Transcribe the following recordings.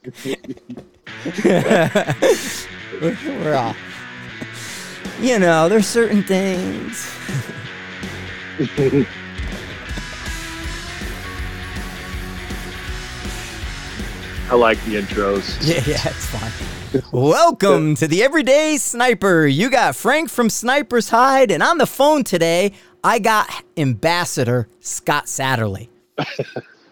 We're all, you know, there's certain things. I like the intros. Yeah, yeah, it's fine. Welcome to the Everyday Sniper. You got Frank from Sniper's Hide, and on the phone today, I got Ambassador Scott Satterlee.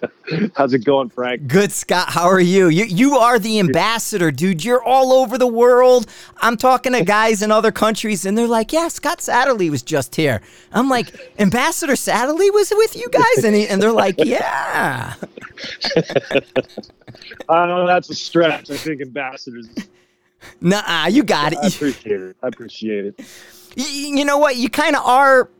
How's it going, Frank? Good, Scott. How are you? You you are the ambassador, dude. You're all over the world. I'm talking to guys in other countries, and they're like, "Yeah, Scott Satterlee was just here." I'm like, "Ambassador Satterlee was with you guys," and he, and they're like, "Yeah." I don't know. That's a stretch. I think ambassadors. Nah, you got it. I appreciate it. I appreciate it. Y- you know what? You kind of are.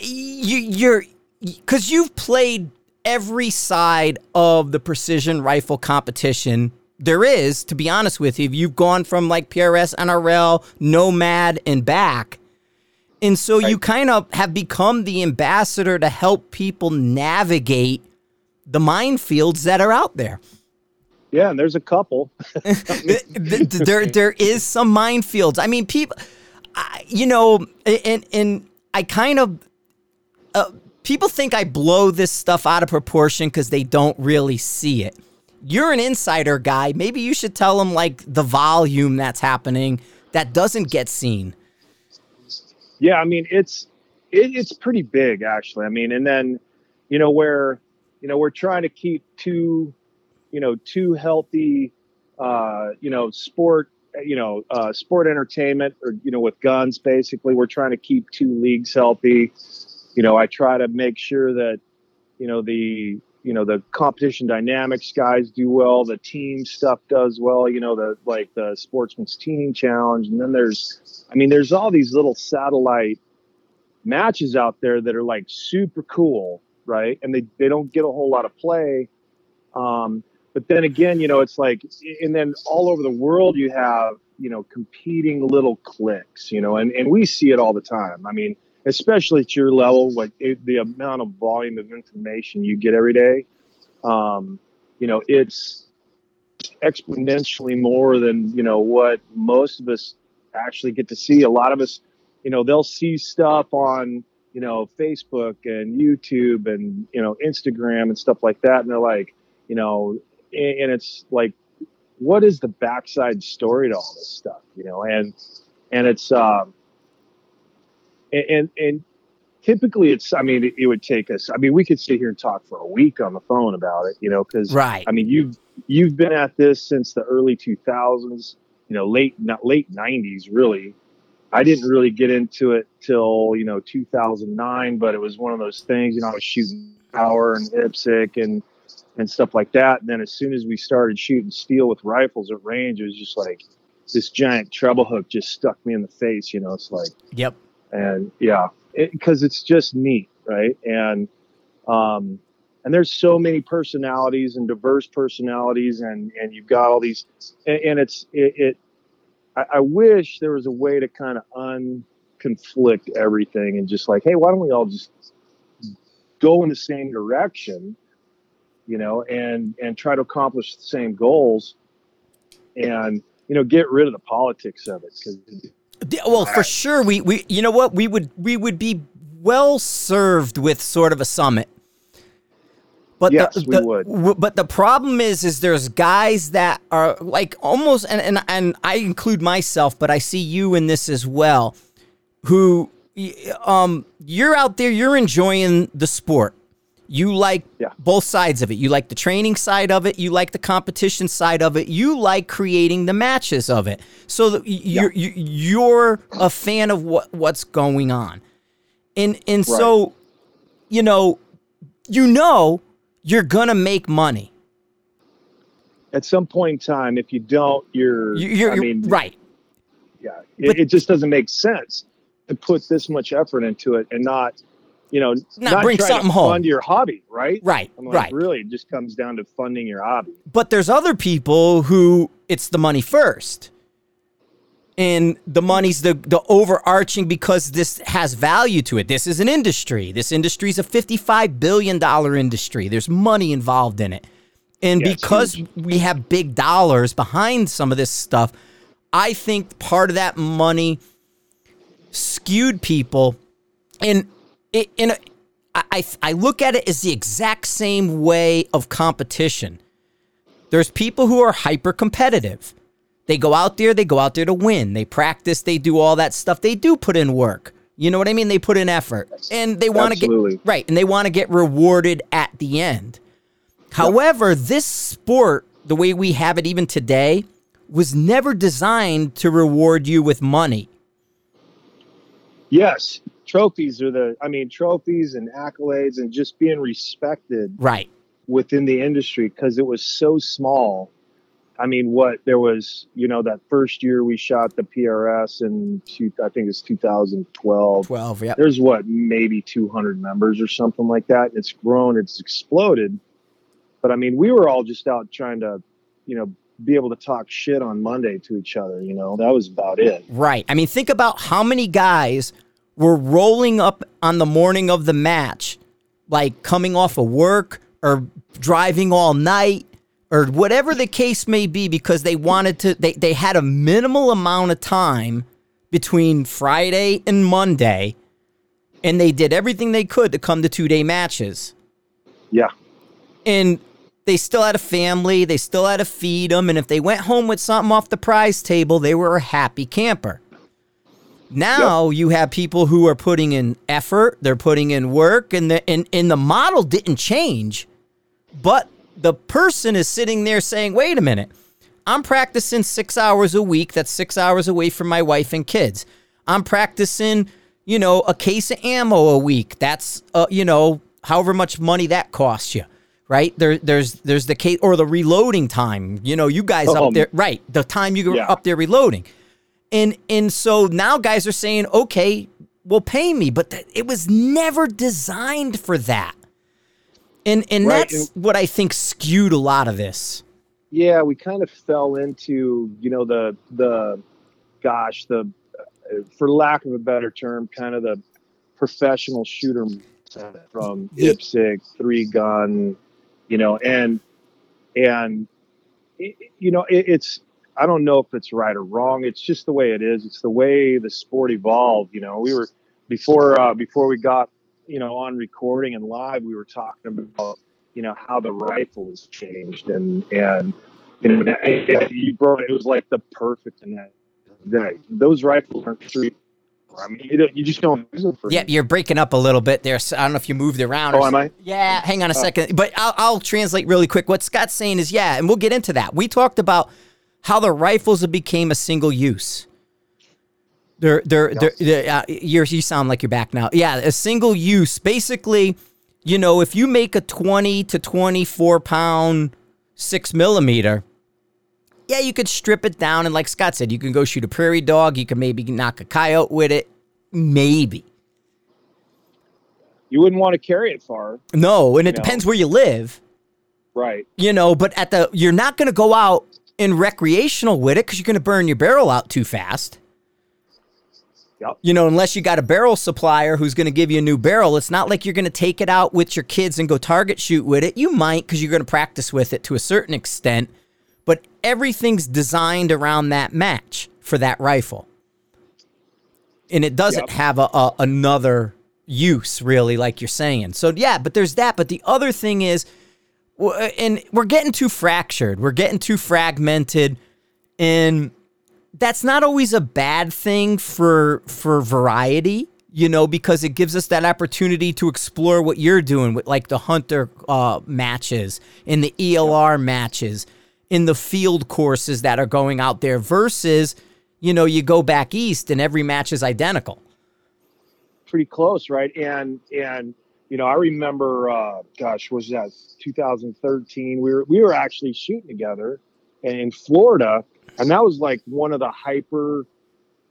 You you're because you've played every side of the precision rifle competition there is. To be honest with you, If you've gone from like PRS, NRL, Nomad, and back. And so you kind of have become the ambassador to help people navigate the minefields that are out there. Yeah, and there's a couple. there, there is some minefields. I mean, people, I, you know, and and I kind of, uh, people think I blow this stuff out of proportion because they don't really see it. You're an insider guy. Maybe you should tell them like the volume that's happening that doesn't get seen. Yeah, I mean it's it, it's pretty big actually. I mean, and then you know where you know we're trying to keep two you know two healthy uh, you know sport you know uh, sport entertainment or you know with guns basically we're trying to keep two leagues healthy you know i try to make sure that you know the you know the competition dynamics guys do well the team stuff does well you know the like the sportsman's team challenge. And then there's i mean there's all these little satellite matches out there that are like super cool right? And they, they don't get a whole lot of play. Um, but then again you know it's like and then all over the world you have you know competing little cliques you know and, and we see it all the time. I mean especially at your level, like it, the amount of volume of information you get every day, um, you know, it's exponentially more than you know what most of us actually get to see. A lot of us, you know, they'll see stuff on you know Facebook and YouTube and you know Instagram and stuff like that, and they're like, you know, and, and it's like, what is the backside story to all this stuff, you know, and and it's. Um, and and typically it's i mean it, it, would take us i mean we could sit here and talk for a week on the phone about it you know because right. I mean you've you've been at this since the early 2000s you know late not late 90s really. I didn't really get into it till you know 2009 but it was one of those things you know i was shooting power and IPSC and and stuff like that. And then as soon as we started shooting steel with rifles at range it was just like this giant treble hook just stuck me in the face you know it's like yep and yeah because it, it's just neat right? And um and there's so many personalities and diverse personalities and and you've got all these and, and it's it, it I, I, wish there was a way to kind of unconflict everything and just like hey why don't we all just go in the same direction you know and and try to accomplish the same goals and you know get rid of the politics of it because well, for sure, we, we you know what we would we would be well served with sort of a summit. But yes, the, we the, would. W- but the problem is, is there's guys that are like almost, and, and and I include myself, but I see you in this as well. Who, um, you're out there, you're enjoying the sport. You like yeah. both sides of it. You like the training side of it. You like the competition side of it. You like creating the matches of it. So you're yeah. you're a fan of what what's going on, and and right. so, you know, you know, you're gonna make money. At some point in time, if you don't, you're. You're, I mean, right. Yeah, it, but, it just doesn't make sense to put this much effort into it and not you know, not, not bring something home. Fund your hobby, right? Right, mean, right. Really, it just comes down to funding your hobby. But there's other people who it's the money first, and the money's the the overarching because this has value to it. This is an industry. This industry is a 55 billion dollar industry. There's money involved in it. And Yeah, because we have big dollars behind some of this stuff, I think part of that money skewed people. And it, in a, I, I, look at it as the exact same way of competition. There's people who are hyper competitive. They go out there, they go out there to win. They practice, they do all that stuff. They do put in work. You know what I mean? They put in effort. And they want to get right, and they want to get rewarded at the end. However, this sport, the way we have it even today, was never designed to reward you with money. Yes, trophies are the. I mean, trophies and accolades and just being respected Right. within the industry because it was so small. I mean, what there was, you know, that first year we shot the PRS in, two, I think it's 2012. 12, yeah There's what, maybe 200 members or something like that. And it's grown, it's exploded. But I mean, we were all just out trying to, you know, be able to talk shit on Monday to each other. You know, that was about it. Right. I mean, think about how many guys were rolling up on the morning of the match, like coming off of work or driving all night or whatever the case may be, because they wanted to, they, they had a minimal amount of time between Friday and Monday, and they did everything they could to come to two day matches. Yeah. and they still had a family, they still had to feed them, and if they went home with something off the prize table, they were a happy camper. Now you have people who are putting in effort, they're putting in work, and the and, and the model didn't change, but the person is sitting there saying, "Wait a minute, I'm practicing six hours a week. That's six hours away from my wife and kids. I'm practicing, you know, a case of ammo a week. That's, uh, you know, however much money that costs you, right? There, there's, there's the case or the reloading time. You know, you guys up there, right? The time you go yeah. up there reloading, and and so now guys are saying, okay, well, pay me, but th- it was never designed for that. And and Right, that's what I think skewed a lot of this. yeah we kind of fell into you know the the gosh the for lack of a better term kind of the professional shooter from. IPSC three gun you know and and it, you know it, it's I don't know if it's right or wrong it's just the way it is it's the way the sport evolved you know we were before uh, before we got you know on recording and live we were talking about you know how the rifle has changed and and you know you brought it was like the perfect in that. Those rifles aren't street. I mean, you, don't, you just don't use them for. Yeah, you're breaking up a little bit there. So I don't know if you moved around. Oh, or am I? Yeah, hang on a second. But I'll, I'll translate really quick. What Scott's saying is, yeah, and we'll get into that. We talked about how the rifles became a single use. They're, they're, they're, they're uh, you're, you sound like you're back now. Yeah, a single use. Basically, you know, if you make a 20 to 24 pound six millimeter, yeah, you could strip it down. And like Scott said, you can go shoot a prairie dog. You can maybe knock a coyote with it. Maybe. You wouldn't want to carry it far, No, and it No. depends where you live, right? you know, but at the you're not going to go out in recreational with it cuz you're going to burn your barrel out too fast. Yep. You know, unless you got a barrel supplier who's going to give you a new barrel, it's not like you're going to take it out with your kids and go target shoot with it. You might cuz you're going to practice with it to a certain extent, but everything's designed around that match for that rifle. And it doesn't Yep. have a, a another use really like you're saying. So yeah, but there's that, but the other thing is and we're getting too fractured. We're getting too fragmented and that's not always a bad thing for for variety, you know, because it gives us that opportunity to explore what you're doing with like the hunter uh, matches in the ELR matches in the field courses that are going out there versus you know you go back east and every match is identical. Pretty close, right? And and you know, I remember, uh, gosh, was that 2013? We were we were actually shooting together in Florida, and that was like one of the hyper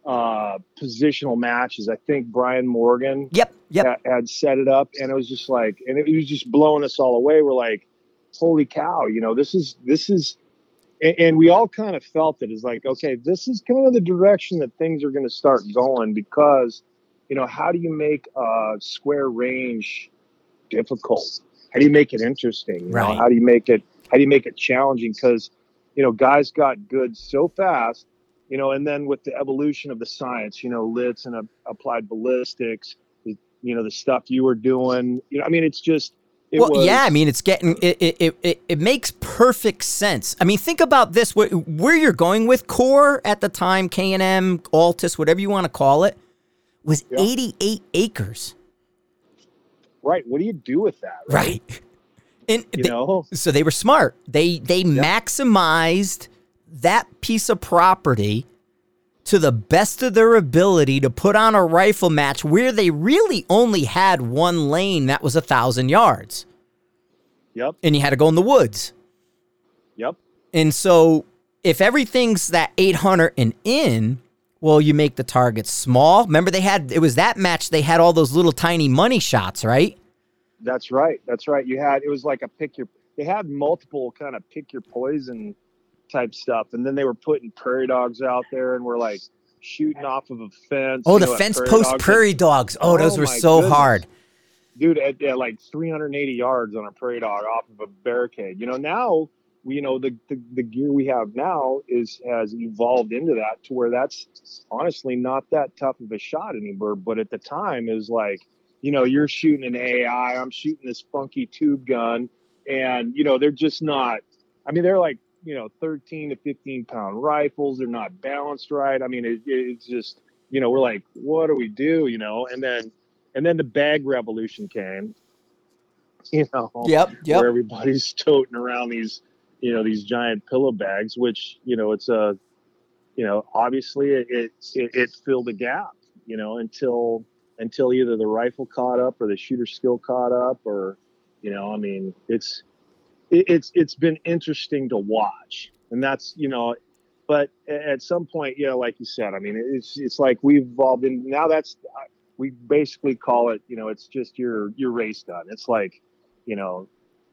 uh, positional matches. I think Brian Morgan Yep, yep. ha- had set it up, and it was just like, and it was just blowing us all away. We're like, holy cow, you know, this is this is, and, and we all kind of felt it. it. Is like, okay, this is kind of the direction that things are going to start going because, you know, how do you make a square range difficult? How do you make it interesting? You Right. know, how do you make it how do you make it challenging? Because you know, guys got good so fast, you know, and then with the evolution of the science, you know, Litz and uh, applied ballistics, you know, the stuff you were doing, you know, I mean, it's just. It well, was, yeah, I mean, it's getting it, it, it, it makes perfect sense. I mean, think about this: where, where you're going with Core at the time, K and M, Altus, whatever you want to call it, was yeah. 88 acres. Right. What do you do with that? Right. right. And you they, know, so they were smart. They they yeah. maximized that piece of property to the best of their ability to put on a rifle match where they really only had one lane that was a thousand yards. Yep. And you had to go in the woods. Yep. And so if everything's that 800 and in, well, you make the target small. Remember, they had it was that match. They had all those little tiny money shots, right? That's right. That's right. You had it was like a pick your. They had multiple kind of pick your poison type stuff, and then they were putting prairie dogs out there, and we're like shooting off of a fence. Oh, the know, fence prairie post dogs. prairie dogs. Oh, those oh, were so goodness. hard. Dude, at, at, like 380 yards on a prairie dog off of a barricade. You know, now you know the, the, the gear we have now is has evolved into that to where that's honestly not that tough of a shot anymore. But at the time, is like you know, you're shooting an AI, I'm shooting this funky tube gun, and you know, they're just not. I mean, they're like you know, 13 to 15 pound rifles. They're not balanced right. I mean, it, it's just you know, we're like, what do we do? You know, and then and then the bag revolution came. You know, yep, yep. where everybody's toting around these, you know, these giant pillow bags, which you know, it's a, you know, obviously it it, it filled a gap, you know, until until either the rifle caught up or the shooter skill caught up or you know i mean it's it, it's it's been interesting to watch. And that's you know but at some point you know like you said i mean it's it's like we've evolved in now that's we basically call it you know it's just your your race gun it's like you know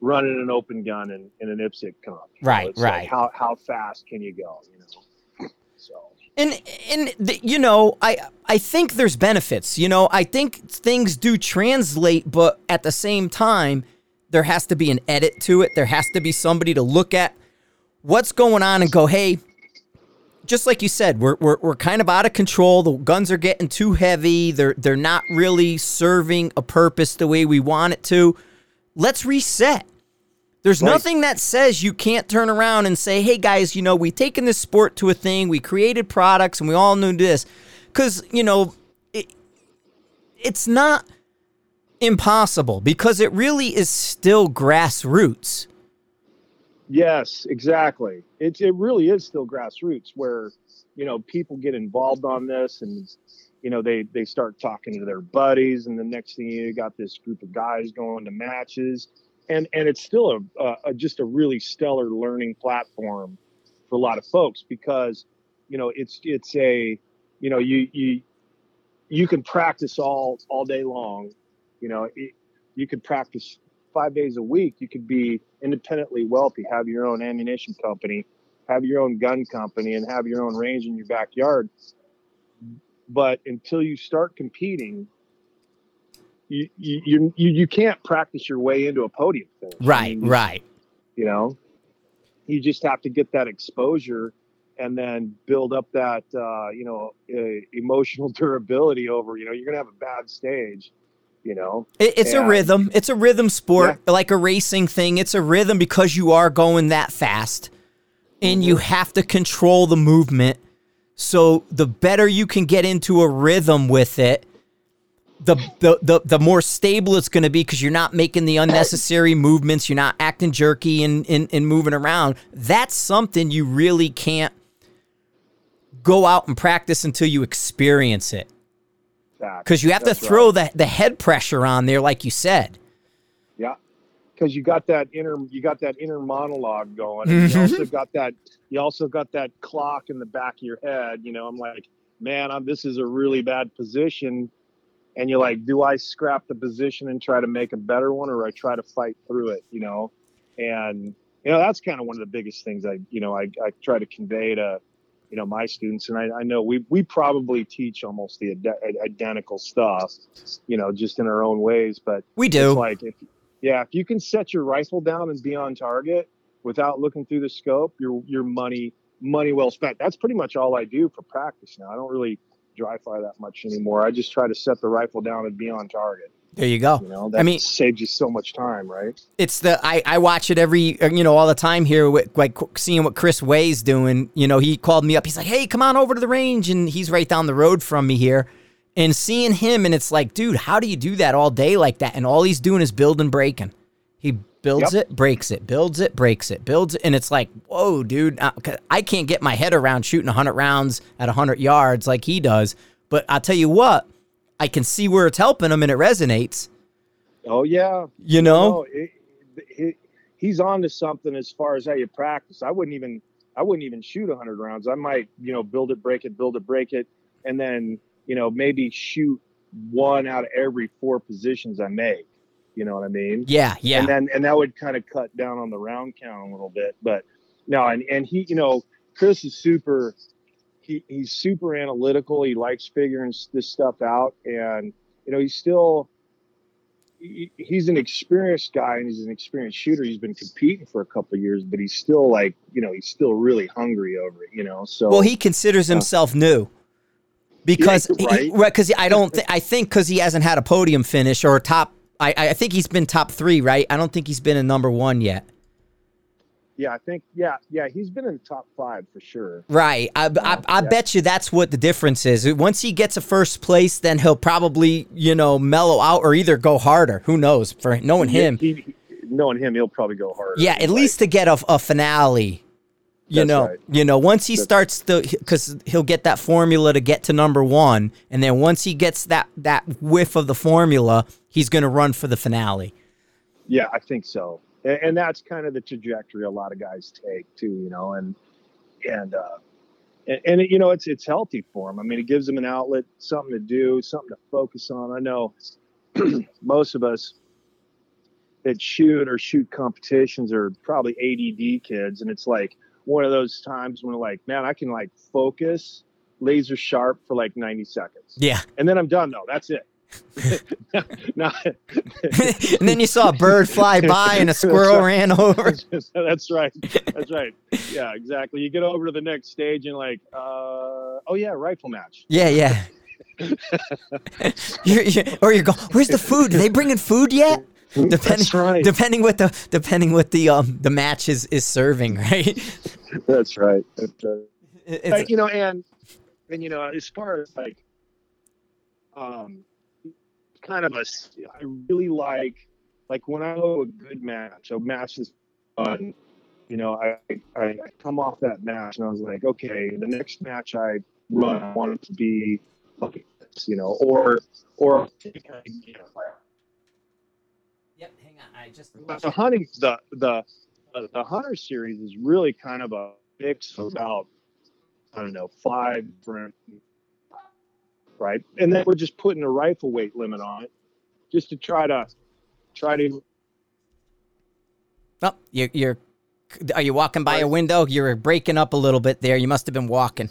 running an open gun in, in an IPSC comp right know? right like how how fast can you go you know so and and the, you know, I I think there's benefits. You know, I think things do translate, but at the same time, there has to be an edit to it. There has to be somebody to look at what's going on and go, hey, just like you said, we're, we're, we're kind of out of control. The guns are getting too heavy. They're they're not really serving a purpose the way we want it to. Let's reset. There's right. nothing that says you can't turn around and say, hey guys, you know, we've taken this sport to a thing, we created products, and we all knew this. Because, you know, it, it's not impossible because it really is still grassroots. Yes, exactly. It, it really is still grassroots where, you know, people get involved on this and, you know, they, they start talking to their buddies. And the next thing you got this group of guys going to matches and and it's still a, a, just a really stellar learning platform for a lot of folks because you know it's it's a you know you you you can practice all all day long. You know you could practice five days a week. You could be independently wealthy have your own ammunition company have your own gun company and have your own range in your backyard. But until you start competing you you you you can't practice your way into a podium finish. Right, I mean, right. You know, you just have to get that exposure and then build up that uh, you know uh, emotional durability over. You know, you're gonna have a bad stage. You know, it, it's and, a rhythm. It's a rhythm sport, yeah. like a racing thing. It's a rhythm because you are going that fast, and mm-hmm. you have to control the movement. So the better you can get into a rhythm with it, the, the, the, the more stable it's going to be because you're not making the unnecessary movements. You're not acting jerky and, and, and moving around. That's something you really can't go out and practice until you experience it. Because you have That's to throw right. the, the head pressure on there, like you said. Yeah, because you got that inner you got that inner monologue going. And you mm-hmm. also got that you also got that clock in the back of your head. You know, I'm like, man, I'm, this is a really bad position and you're like, do I scrap the position and try to make a better one, or I try to fight through it? You know, and you know that's kind of one of the biggest things I you know I, I try to convey to you know my students, and I, I know we we probably teach almost the ad- identical stuff, you know, just in our own ways, but we do like if yeah, if you can set your rifle down and be on target, without looking through the scope, your your money money well spent. That's pretty much all I do for practice now. I don't really dry fire that much anymore. I just try to set the rifle down and be on target. There you go. You know, that I mean, saves you so much time, right? It's the I, I watch it every uh, you know all the time here with like seeing what Chris Way's doing. You know, he called me up. He's like, "Hey, come on over to the range," and he's right down the road from me here. And seeing him, and it's like, dude, how do you do that all day like that? And all he's doing is building, breaking. He builds yep. it, breaks it, builds it, breaks it, builds it, and it's like, whoa, dude, I can't get my head around shooting 100 rounds at 100 yards like he does. But I'll tell you what, I can see where it's helping him, and it resonates. Oh yeah, you know, it, it, he's on to something as far as how you practice. I wouldn't even I wouldn't even shoot 100 rounds. I might you know build it, break it, build it, break it, and then you know maybe shoot one out of every four positions I make. You know what I mean? Yeah, yeah. And then and that would kind of cut down on the round count a little bit. But no, and and he, you know, Chris is super. He, he's super analytical. He likes figuring this stuff out, and you know, he's still he's an experienced guy and he's an experienced shooter. He's been competing for a couple years, but he's still like, you know, he's still really hungry over it, you know. So Well, he considers himself uh, new. Because yeah, right? I don't th- I think cuz he hasn't had a podium finish or a top I I think he's been top 3, right? I don't think he's been a number 1 yet. Yeah, I think yeah, yeah, he's been in the top five for sure. Right. I, I, um, I yeah. bet you that's what the difference is. Once he gets a first place, then he'll probably you know mellow out or either go harder. Who knows? For knowing him, he, he, knowing him, he'll probably go harder. Yeah, at least to get a, a finale. You that's know, right. you know, once he that's starts to, because he'll get that formula to get to number one, and then once he gets that that whiff of the formula, he's going to run for the finale. Yeah, I think so and, and, that's kind of the trajectory a lot of guys take too, you know, and and uh, and, and it, you know it's it's healthy for them. I mean, it gives them an outlet, something to do, something to focus on. I know most of us that shoot or shoot competitions are probably ADD kids, and it's like one of those times when like, man, I can like focus laser sharp for like 90 seconds. Yeah. And then I'm done though. That's it. no. and then you saw a bird fly by and a squirrel ran over. That's right. That's right. Yeah, exactly. You get over to the next stage and like, uh, oh yeah, rifle match. Yeah, yeah. you're, you're, or you're going, where's the food? Are they bringing food yet? Depending, right. depending what the depending what the um the match is is serving, right? That's right. That's right. It's, you know, and and you know, as far as like um kind of a I really like like when I go a good match, a match is fun. You know, I, I, come off that match and I was like, okay, the next match I run, I want it to be like this, you know, or or Yep, hang on. I just the hunting the the uh, the hunter series is really kind of a mix of about I don't know five different right? And then we're just putting a rifle weight limit on it, just to try to try to. Oh, you're, you're are you walking by a window? You're breaking up a little bit there. You must have been walking.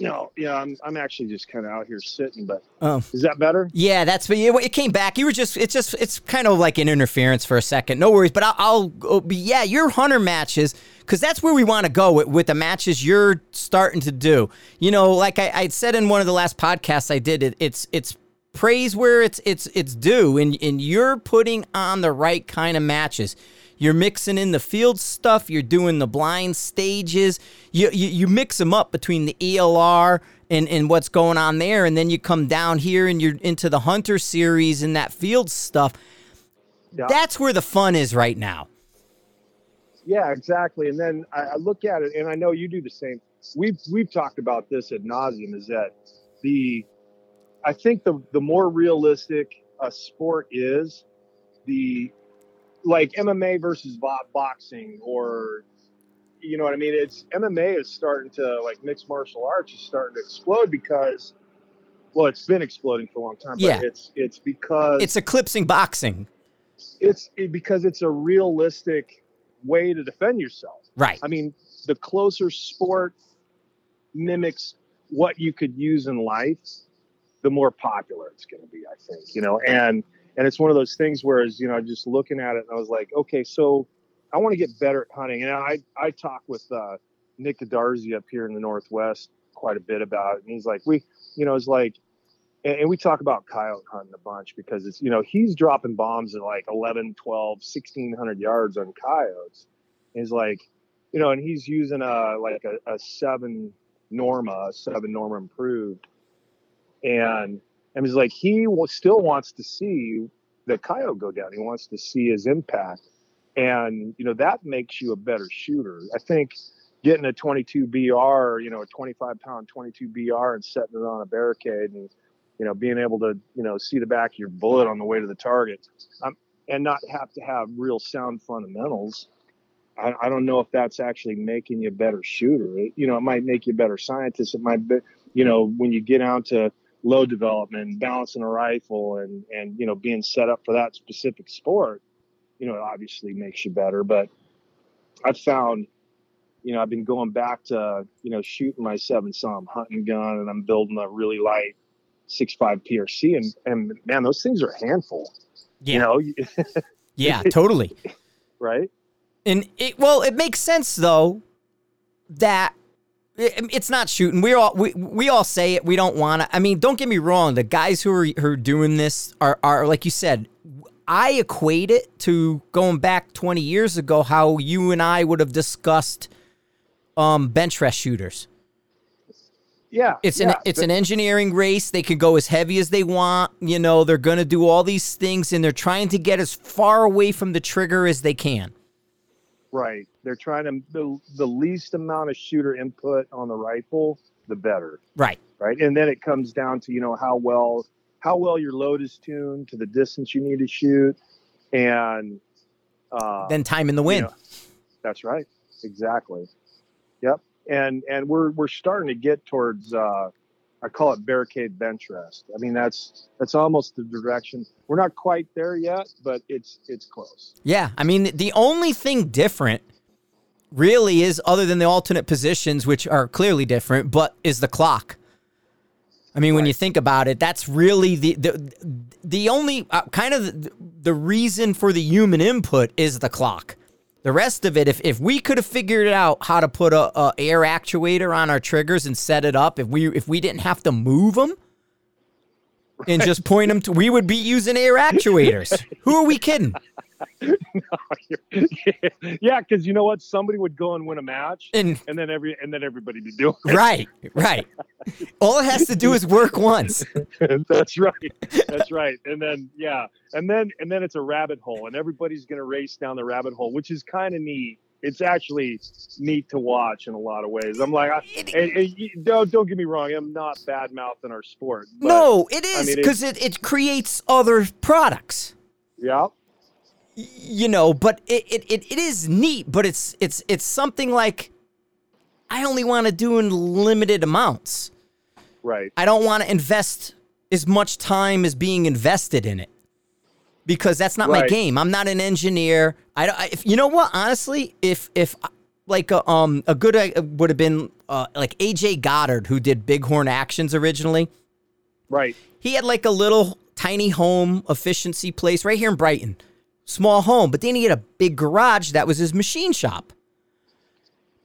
No, yeah, I'm I'm actually just kind of out here sitting, but oh. is that better? Yeah, that's but it came back. You were just it's just it's kind of like an interference for a second. No worries, but I'll, I'll be yeah, your hunter matches because that's where we want to go with, with the matches you're starting to do. You know, like I, I said in one of the last podcasts I did, it, it's it's praise where it's it's it's due, and and you're putting on the right kind of matches. You're mixing in the field stuff. You're doing the blind stages. You, you, you mix them up between the ELR and, and what's going on there. And then you come down here and you're into the Hunter series and that field stuff. Yeah. That's where the fun is right now. Yeah, exactly. And then I, I look at it, and I know you do the same. We've we've talked about this at nauseum. Is that the I think the the more realistic a sport is, the like MMA versus boxing or you know what I mean? It's MMA is starting to like mixed martial arts is starting to explode because well, it's been exploding for a long time, but yeah. it's it's because it's eclipsing boxing. It's it, because it's a realistic way to defend yourself. Right. I mean, the closer sport mimics what you could use in life, the more popular it's going to be, I think, you know, and and it's one of those things whereas you know just looking at it and i was like okay so I want to get better at hunting. And I I talk with uh, Nick Darzi up here in the Northwest quite a bit about it, and he's like, we, you know, it's like, and, and we talk about coyote hunting a bunch because it's, you know, he's dropping bombs at like 11, 12, 1600 yards on coyotes. And he's like, you know, and he's using a like a, a seven Norma, seven Norma improved, and and he's like, he still wants to see the coyote go down. He wants to see his impact and you know that makes you a better shooter. I think getting a 22 BR, you know, a 25 pound 22 BR and setting it on a barricade and you know being able to you know see the back of your bullet on the way to the target, um, and not have to have real sound fundamentals. I, I, don't know if that's actually making you a better shooter. It, you know, it might make you a better scientist. It might be, you know, when you get out to load development, balancing a rifle, and and you know being set up for that specific sport you know, it obviously makes you better. But I've found, you know, I've been going back to, you know, shooting my seven SAUM hunting gun and I'm building a really light six five PRC and, and man, those things are a handful. Yeah. You know? yeah, totally. Right. And it, well, it makes sense though that it's not shooting. We all we, we all say it. We don't want to. I mean, don't get me wrong. The guys who are who are doing this are are like you said. I equate it to going back 20 years ago, how you and I would have discussed um, bench rest shooters. Yeah, it's yeah. an it's an engineering race. They can go as heavy as they want. You know, they're going to do all these things, and they're trying to get as far away from the trigger as they can. Right. They're trying to the, the least amount of shooter input on the rifle, the better. Right. Right. And then it comes down to you know how well how well your load is tuned to the distance you need to shoot, and uh, then time in the wind. You know, that's right, exactly. Yep, and and we're we're starting to get towards. Uh, I call it barricade bench rest. I mean that's that's almost the direction. We're not quite there yet, but it's it's close. Yeah, I mean the only thing different really is other than the alternate positions which are clearly different, but is the clock. I mean, right. when you think about it, that's really the the, the only uh, kind of the, the, reason for the human input is the clock. The rest of it, if, if we could have figured out how to put a, a, air actuator on our triggers and set it up, if we if we didn't have to move them right. and just point them to, we would be using air actuators. Who are we kidding? No, yeah, because you know what? Somebody would go and win a match, and, and then every and then everybody be doing it. right, right. All it has to do is work once. That's right. That's right. And then yeah, and then and then it's a rabbit hole, and everybody's gonna race down the rabbit hole, which is kind of neat. It's actually neat to watch in a lot of ways. I'm like, I, and, and, don't don't get me wrong. I'm not bad mouthing our sport. But, no, it is because I mean, it, it creates other products. Yeah, you know, but it, it, it, it is neat, but it's it's it's something like I only want to do in limited amounts. Right. I don't want to invest as much time as being invested in it because that's not right. my game. I'm not an engineer. I, I if you know what, honestly, if if like a, um a good uh, would have been uh, like AJ Goddard who did Bighorn Actions originally. Right. He had like a little tiny home efficiency place right here in Brighton small home, but then he had a big garage that was his machine shop.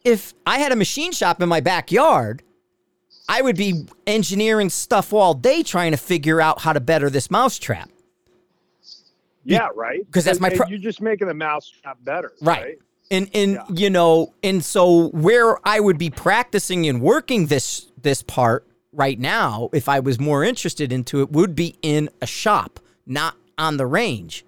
If I had a machine shop in my backyard, I would be engineering stuff all day trying to figure out how to better this mousetrap. Yeah, right. Because that's my. Pro- you're just making the mousetrap better, right? right? And and yeah. you know, and so where I would be practicing and working this this part right now, if I was more interested into it, would be in a shop, not on the range.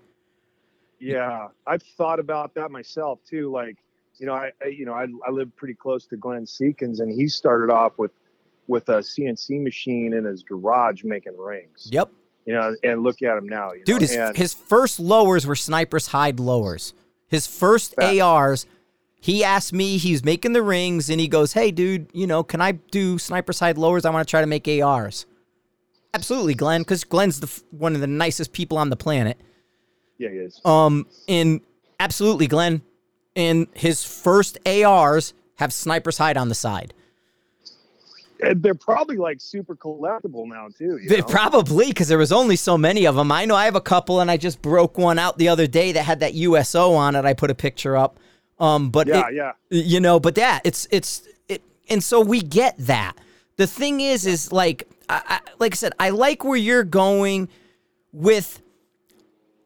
Yeah, I've thought about that myself too. Like, you know, I, I you know I, I live pretty close to Glenn Seekins, and he started off with with a CNC machine in his garage making rings. Yep. You know, and look at him now, dude. Know? His and, his first lowers were Sniper's Hide lowers. His first ARs. He asked me, he's making the rings, and he goes, "Hey, dude, you know, can I do Sniper's Hide lowers? I want to try to make ARs." Absolutely, Glenn, because Glenn's the one of the nicest people on the planet. Yeah, he is. Um, and absolutely, Glenn, and his first ARs have sniper's hide on the side. And they're probably like super collectible now too. They probably because there was only so many of them. I know I have a couple, and I just broke one out the other day that had that USO on it. I put a picture up. Um, but Yeah, it- yeah. you know, but that it's it's it, and so we get that. The thing is, is like I, I like I said, I like where you're going with.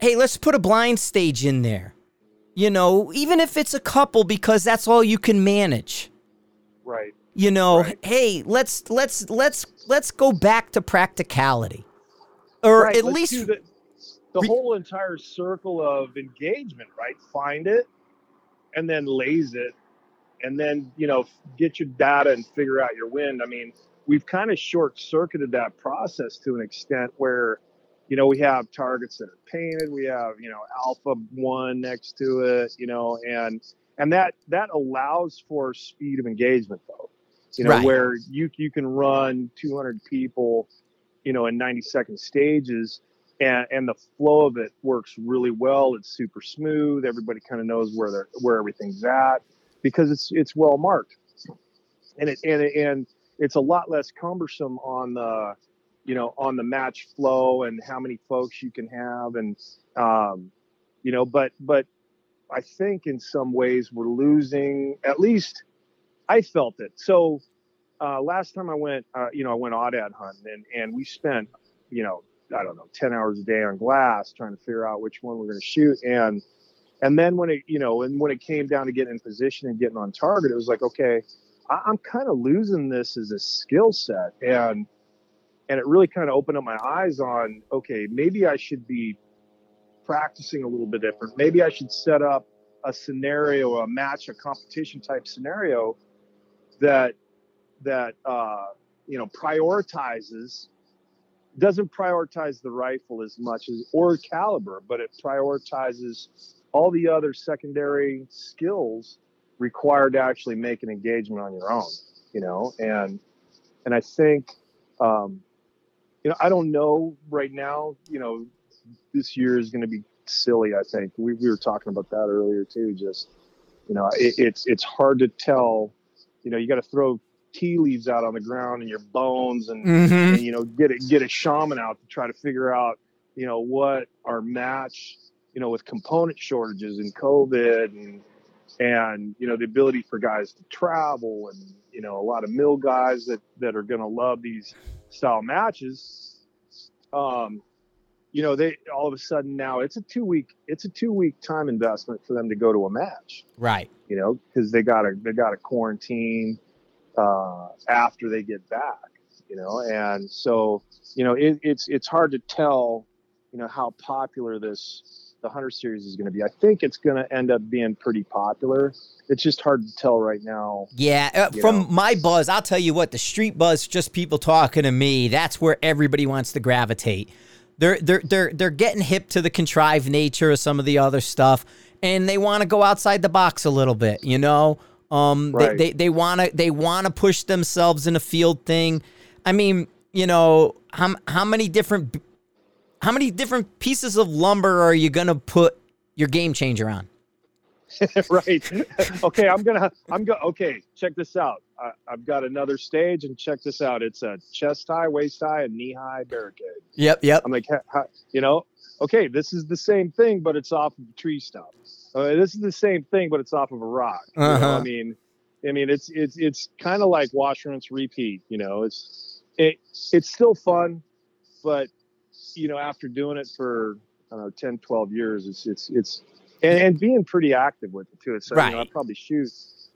Hey, let's put a blind stage in there. You know, even if it's a couple, because that's all you can manage Right. you know Right. hey let's let's let's let's go back to practicality or right. at let's least the, the re- whole entire circle of engagement, right? Find it and then laze it and then, you know, get your data and figure out your win. I mean, we've kind of short circuited that process to an extent where, you know, we have targets that are painted, we have, you know, alpha one next to it, you know, and and that that allows for speed of engagement though. You know, Right. where you you can run 200 people, you know, in 90 second stages and and the flow of it works really well. It's super smooth. Everybody kind of knows where they're where everything's at because it's it's well marked, and it and it, and it's a lot less cumbersome on the you know on the match flow and how many folks you can have and um, you know but but I think in some ways we're losing at least I felt it. So uh, last time I went, uh, you know, I went aoudad hunting and, and we spent, you know, I don't know, 10 hours a day on glass trying to figure out which one we're going to shoot. And, and then when it, you know, and when it came down to getting in position and getting on target, it was like, okay, I, I'm kind of losing this as a skill set. And, and it really kind of opened up my eyes on, okay, maybe I should be practicing a little bit different. Maybe I should set up a scenario, a match, a competition type scenario that that uh, you know prioritizes doesn't prioritize the rifle as much as or caliber, but it prioritizes all the other secondary skills required to actually make an engagement on your own. You know, and and I think um, you know I don't know right now. You know, this year is going to be silly. I think we, we were talking about that earlier too. Just you know, it, it's it's hard to tell. You know, you got to throw tea leaves out on the ground and your bones, and, Mhm. and you know, get it get a shaman out to try to figure out you know what our match. You know, with component shortages and COVID and and you know the ability for guys to travel and you know a lot of mill guys that that are going to love these style matches um you know they all of a sudden now it's a two week it's a two week time investment for them to go to a match. Right. You know because they got to they got to quarantine uh after they get back you know and so you know it, it's it's hard to tell you know how popular this the hunter series is going to be. I think it's going to end up being pretty popular. It's just hard to tell right now yeah uh, from know. my buzz i'll tell you what the street buzz just people talking to me that's where everybody wants to gravitate. They're they're they're they're getting hip to the contrived nature of some of the other stuff and they want to go outside the box a little bit you know? Um Right. they they want to they want to push themselves in a field thing. I mean you know how how many different how many different pieces of lumber are you going to put your game changer on? Right. Okay i'm gonna i'm go okay check this out. I, i've got another stage and check this out. It's a chest high waist high and knee high barricade. Yep yep. I'm like ha, ha, you know? Okay this is the same thing but it's off of tree stump. Uh, this is the same thing but it's off of a rock you know? Uh-huh. i mean i mean it's it's it's kind of like wash rinse repeat you know? It's it it's still fun but you know after doing it for i don't know 10 12 years it's it's it's and, and being pretty active with it too so you know, i probably shoot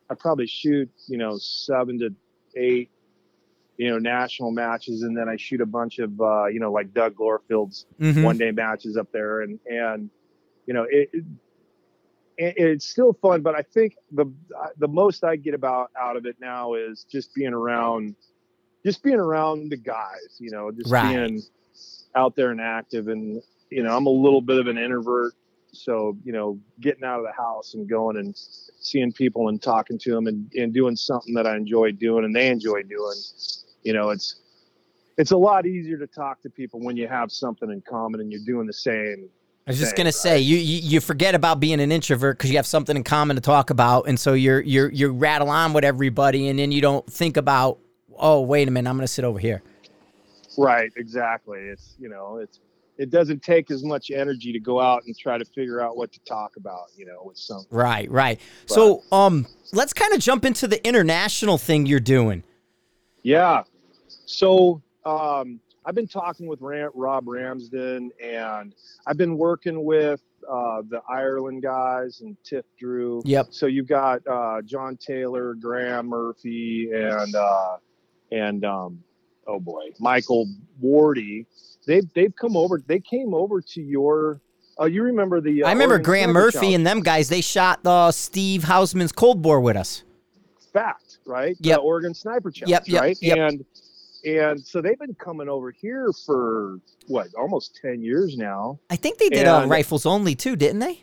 i probably shoot you know seven to eight you know national matches and then i shoot a bunch of uh you know like doug glorfield's Mhm. one day matches up there and and you know it, it it- it's still fun but i think the the most i get about out of it now is just being around just being around the guys you know just Right. being out there and active and you know i'm a little bit of an introvert so you know getting out of the house and going and seeing people and talking to them and, and doing something that i enjoy doing and they enjoy doing you know it's it's a lot easier to talk to people when you have something in common and you're doing the same I was just gonna say you, you you forget about being an introvert because you have something in common to talk about, and so you're you're you rattle on with everybody, and then you don't think about oh wait a minute I'm gonna sit over here. Right, exactly. It's you know, it's it doesn't take as much energy to go out and try to figure out what to talk about, you know, with some. Right, right. But, so, um, let's kind of jump into the international thing you're doing. Yeah. So, um, I've been talking with Rob Ramsden, and I've been working with uh, the Ireland guys and Tiff Drew. Yep. So you've got uh, John Taylor, Graham Murphy, and uh, and um, oh boy, Michael Wardy. They've they've come over. They came over to your. Oh, you remember the? Uh, I remember Graham Murphy and them guys. They shot the Steve Hausman's Cold Bore with us. Fact, right? Yeah. Oregon Sniper Challenge, yep, yep, right? Yep. And and so they've been coming over here for what almost 10 years now i think they did uh, rifles only too didn't they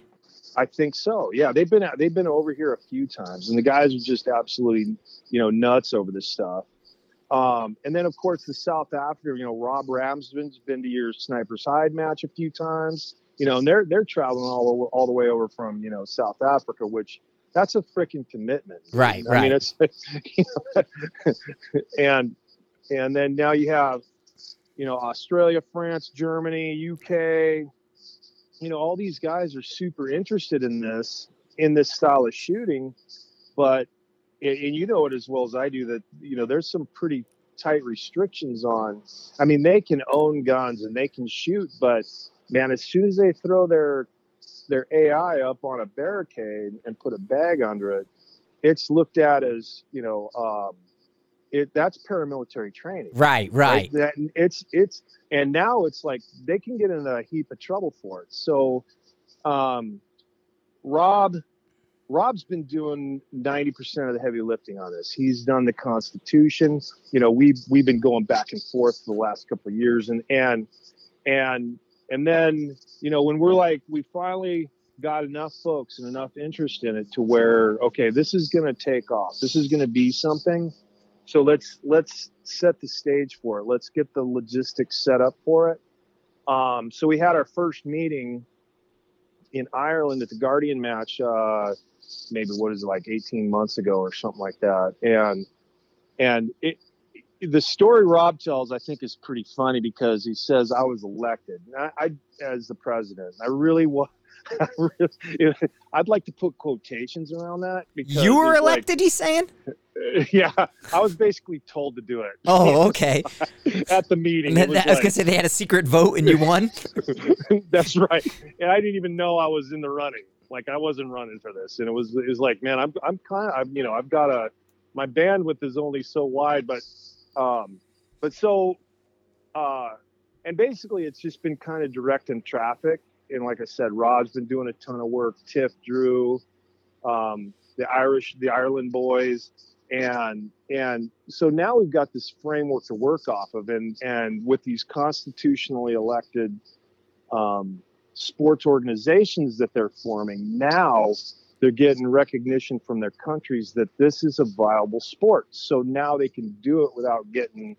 i think so yeah they've been they've been over here a few times and the guys are just absolutely you know nuts over this stuff um, and then, of course, the South Africa, you know, Rob Ramsden's been to your Sniper's Hide match a few times, you know, and they're they're traveling all over, all the way over from you know South Africa, which that's a freaking commitment. Right, I right. mean, it's you know, and and then now you have you know Australia, France, Germany, UK. You know, all these guys are super interested in this in this style of shooting, but and you know it as well as I do that you know there's some pretty tight restrictions on. I mean, they can own guns and they can shoot, but man, as soon as they throw their their AI up on a barricade and put a bag under it, it's looked at as you know um, it that's paramilitary training. Right, right. That, it's it's and now it's like they can get in a heap of trouble for it. So, um, Rob Rob's been doing 90% of the heavy lifting on this. He's done the Constitution. You know, we've we've been going back and forth for the last couple of years, and and and and then you know when we're like we finally got enough folks and enough interest in it to where okay, this is going to take off. This is going to be something. So let's let's set the stage for it. Let's get the logistics set up for it. Um, so we had our first meeting in Ireland at the Guardian match. Uh, maybe what is it like 18 months ago or something like that and and it the story Rob tells, I think, is pretty funny because he says I was elected I, I as the president. I really was. I'd like to put quotations around that because you were elected. Like, he's saying. Yeah, I was basically told to do it. Oh, okay. At the meeting, that, I was like, gonna say they had a secret vote and you won. That's right, and I didn't even know I was in the running. Like I wasn't running for this, and it was it was like, man, I'm I'm kind of you know I've got a my bandwidth is only so wide, but um, but so uh, and basically it's just been kind of directing traffic. And like I said, Rob's been doing a ton of work. Tiff, Drew, um, the Irish, the Ireland boys, and and so now we've got this framework to work off of, and and with these constitutionally elected um, sports organizations that they're forming now they're getting recognition from their countries that this is a viable sport. So now they can do it without getting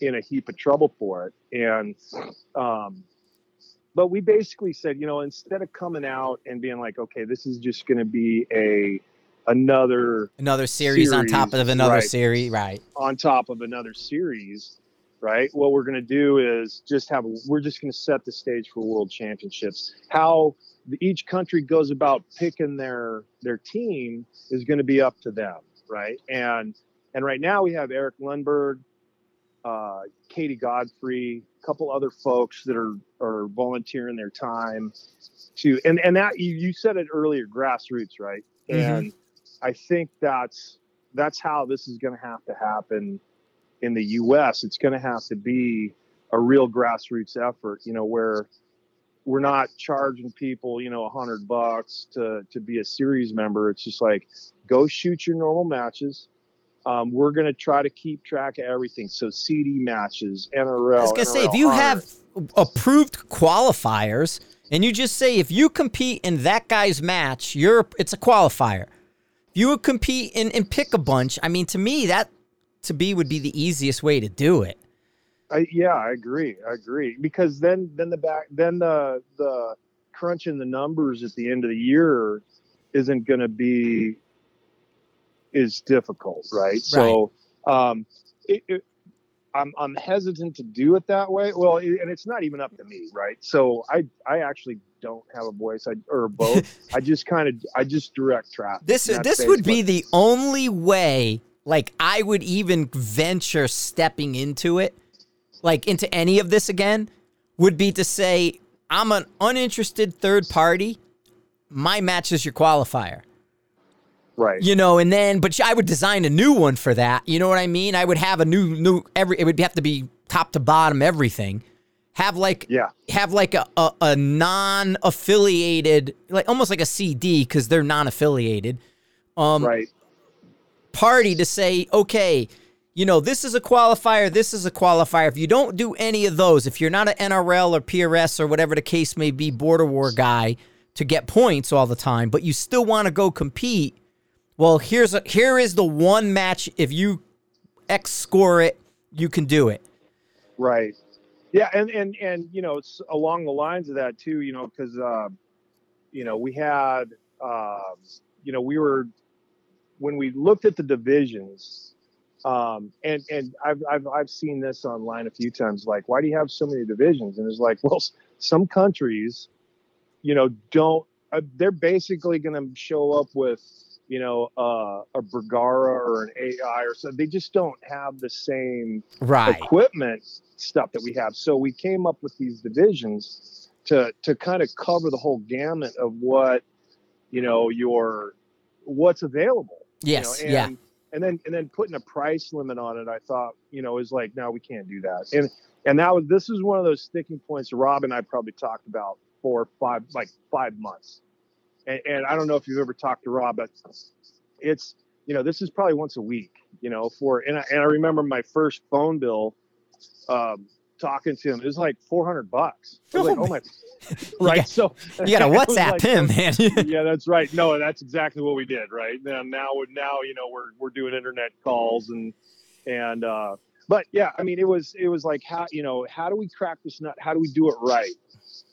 in a heap of trouble for it. And um, but we basically said you know instead of coming out and being like okay this is just going to be a another another series, series, on top of another right, series right. on top of another series right? What we're going to do is just have, we're just going to set the stage for world championships. How each country goes about picking their, their team is going to be up to them, right? And, and right now we have Eric Lundberg, uh, Katie Godfrey, a couple other folks that are, are volunteering their time to, and, and that you, you said it earlier, grassroots, right? Mm-hmm. And I think that's, that's how this is going to have to happen in the U.S., it's going to have to be a real grassroots effort. You know, where we're not charging people, you know, a hundred bucks to to be a series member. It's just like go shoot your normal matches. Um, we're going to try to keep track of everything. So CD matches, NRL. I was going to say, if you have approved qualifiers, and you just say if you compete in that guy's match, you're it's a qualifier. If you would compete in and pick a bunch, I mean, to me that to be would be the easiest way to do it. I, yeah, I agree. I agree because then then the back then the the crunching the numbers at the end of the year isn't going to be is difficult, right? right. So um, it, it, I'm I'm hesitant to do it that way. Well, it, and it's not even up to me, right? So I I actually don't have a voice, I, or both. I just kind of I just direct traffic. This this would be the only way. Like I would even venture stepping into it, like into any of this again, would be to say I'm an uninterested third party. My match is your qualifier. Right. You know, and then but I would design a new one for that. You know what I mean? I would have a new new every it would have to be top to bottom everything. Have like yeah. have like a, a, a non-affiliated like almost like a CD cuz they're non-affiliated. Um right. Party to say, "Okay, you know, this is a qualifier, this is a qualifier. If you don't do any of those, if you're not an NRL or PRS or whatever the case may be, border war guy to get points all the time, but you still want to go compete, well, here's a here is the one match. If you X score it, you can do it. Right. Yeah, and and and you know, it's along the lines of that too. You know, because uh, you know we had uh, you know we were when we looked at the divisions. Um, and and I've, I've I've seen this online a few times. Like, why do you have so many divisions? And it's like, well, some countries, you know, don't. Uh, they're basically going to show up with you know, uh, a Bergara or an AI or something. They just don't have the same right. equipment stuff that we have. So we came up with these divisions to to kind of cover the whole gamut of what you know your what's available. Yes. You know, and, yeah. And then and then putting a price limit on it, I thought you know is like no, we can't do that. And and that was this is one of those sticking points. Rob and I probably talked about for five like five months and, and I don't know if you've ever talked to Rob, but it's you know this is probably once a week. You know, for and I, and I remember my first phone bill. Um, talking to him. It was like 400 bucks. Was like, oh my, right. got, so you got to WhatsApp like, him, man. yeah, that's right. No, that's exactly what we did. Right now, now, now, you know, we're, we're doing internet calls and, and, uh, but yeah, I mean, it was, it was like, how, you know, how do we crack this nut? How do we do it right?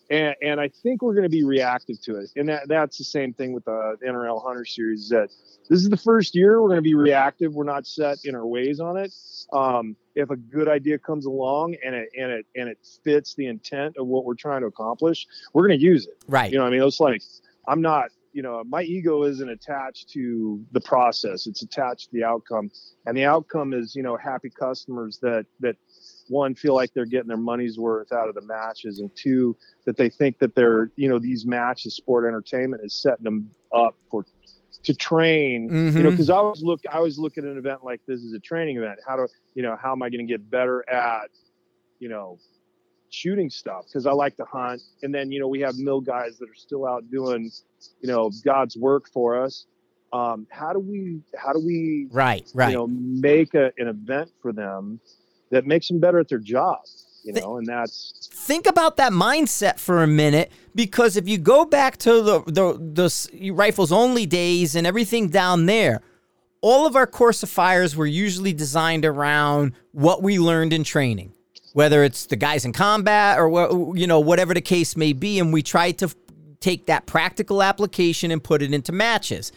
And, and I think we're going to be reactive to it. And that, that's the same thing with the NRL Hunter Series. That this is the first year we're going to be reactive. We're not set in our ways on it. Um, if a good idea comes along and it and it and it fits the intent of what we're trying to accomplish, we're going to use it. Right. You know, I mean, it's like I'm not. You know, my ego isn't attached to the process; it's attached to the outcome, and the outcome is you know happy customers that that one feel like they're getting their money's worth out of the matches and two that they think that they're you know these matches sport entertainment is setting them up for to train. Mm-hmm. you know because i always look i always look at an event like this as a training event. How do you know how am i going to get better at you know shooting stuff? Because i like to hunt. And then you know we have mill guys that are still out doing you know god's work for us. Um, how do we how do we right right. you know make a, an event for them that makes them better at their job you know and that's think about that mindset for a minute because if you go back to the the, the rifles only days and everything down there all of our course of fires were usually designed around what we learned in training. Whether it's the guys in combat or you know whatever the case may be and we tried to take that practical application and put it into matches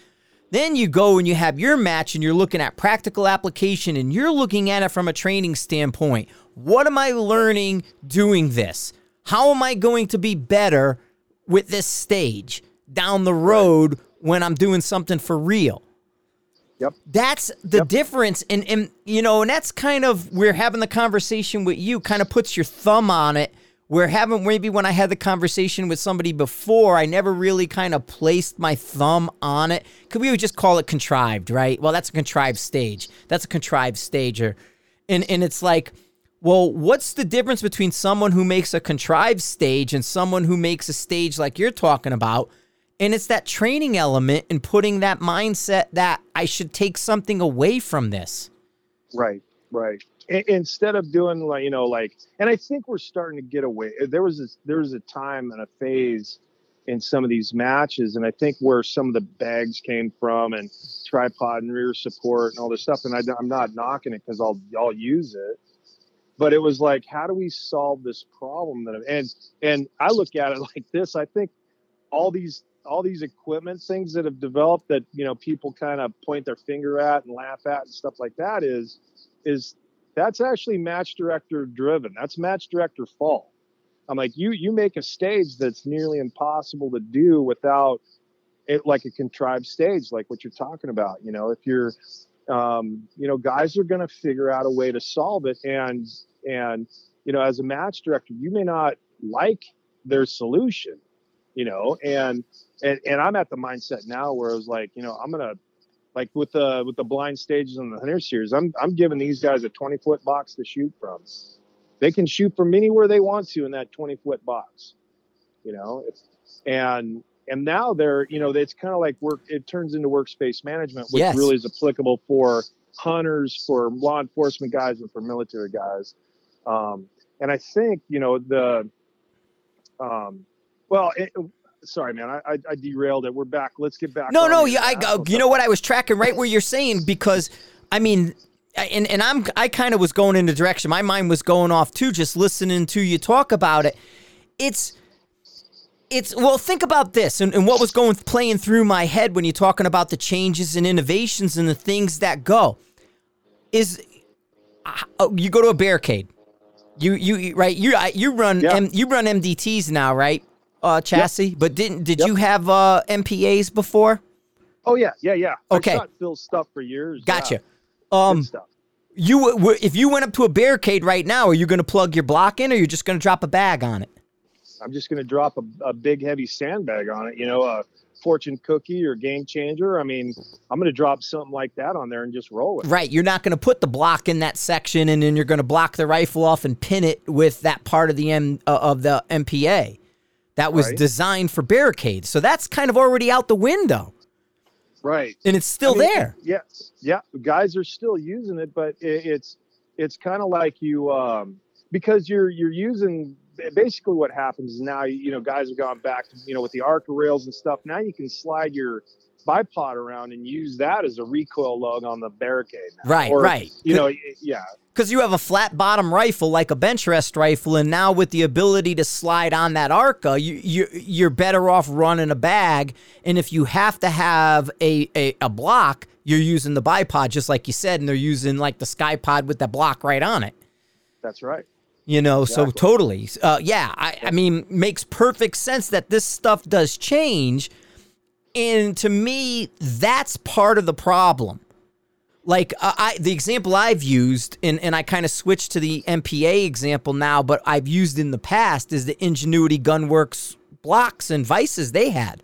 then you go and you have your match and you're looking at practical application and you're looking at it from a training standpoint. What am I learning doing this? How am I going to be better with this stage down the road when I'm doing something for real? Yep. That's the Yep. difference. And, and, you know, and that's kind of, we're having the conversation with you, kind of puts your thumb on it. Where having maybe when I had the conversation with somebody before, I never really kind of placed my thumb on it. Could we just call it contrived, right? Well, that's a contrived stage. That's a contrived stager. And and it's like, well, what's the difference between someone who makes a contrived stage and someone who makes a stage like you're talking about? And it's that training element and putting that mindset that I should take something away from this. right right instead of doing like you know like and i think we're starting to get away there was this there was a time and a phase in some of these matches and i think where some of the bags came from and tripod and rear support and all this stuff and I, i'm not knocking it because i'll i'll use it but it was like how do we solve this problem that and and i look at it like this i think all these all these equipment things that have developed that you know people kind of point their finger at and laugh at and stuff like that is is that's actually match director driven. That's match director fault. I'm like, you you make a stage that's nearly impossible to do without it like a contrived stage, like what you're talking about. You know, if you're um, you know, guys are gonna figure out a way to solve it. And and you know, as a match director, you may not like their solution, you know, and and, and I'm at the mindset now where I was like, you know, I'm gonna like with the with the blind stages on the hunter series, I'm I'm giving these guys a 20 foot box to shoot from. They can shoot from anywhere they want to in that 20 foot box, you know, and and now they're you know it's kind of like work. It turns into workspace management, which Yes. really is applicable for hunters, for law enforcement guys, and for military guys. Um, and I think you know the um, well. It, sorry, man, I, I, I derailed it. We're back. Let's get back. No, no, yeah, I actual go. You know what? I was tracking right where you're saying because, I mean, and and I'm I kind of was going in the direction. My mind was going off too, just listening to you talk about it. It's. It's well. Think about this, and, and what was going playing through my head when you're talking about the changes and innovations and the things that go. Is uh, you go to a barricade, you you right you you run Yeah. M, you run MDTs now, right? Uh, chassis, but didn't did Yep. you have uh, MPAs before? Oh yeah, yeah, yeah. Okay. I shot Phil's stuff for years. Gotcha. Yeah, Um, stuff. you w- w- if you went up to a barricade right now, are you going to plug your block in, or you're just going to drop a bag on it? I'm just going to drop a, a big heavy sandbag on it. You know, a fortune cookie or game changer. I mean, I'm going to drop something like that on there and just roll it. Right. You're not going to put the block in that section, and then you're going to block the rifle off and pin it with that part of the M uh, of the MPA that was Right. designed for barricades. So that's kind of already out the window, Right. and it's still I mean, there. Yeah, yeah. Guys are still using it, but it, it's it's kind of like you um, because you're you're using basically what happens is now you know guys have gone back to you know with the arca rails and stuff. Now you can slide your bipod around and use that as a recoil lug on the barricade. now. Right, Or, right. You know, yeah, Because you have a flat bottom rifle like a bench rest rifle, and now with the ability to slide on that ARCA, you, you you're better off running a bag. And if you have to have a, a, a block, you're using the bipod, just like you said, and they're using like the sky pod with the block right on it. that's right. You know, so totally. Uh, yeah, I, I mean, makes perfect sense that this stuff does change. And to me, that's part of the problem. Like uh, I, the example I've used, and, and I kind of switched to the MPA example now, but I've used in the past is the Ingenuity Gunworks blocks and vices they had.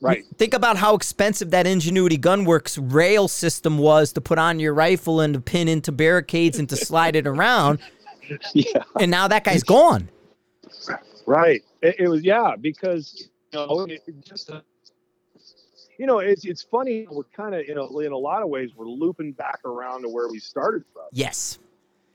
Right. Think about how expensive that Ingenuity Gunworks rail system was to put on your rifle and to pin into barricades and to slide it around. yeah. And now that guy's gone. Right. It, it was yeah because you know it, just you know it's it's funny we're kind of you know in a lot of ways we're looping back around to where we started from Yes.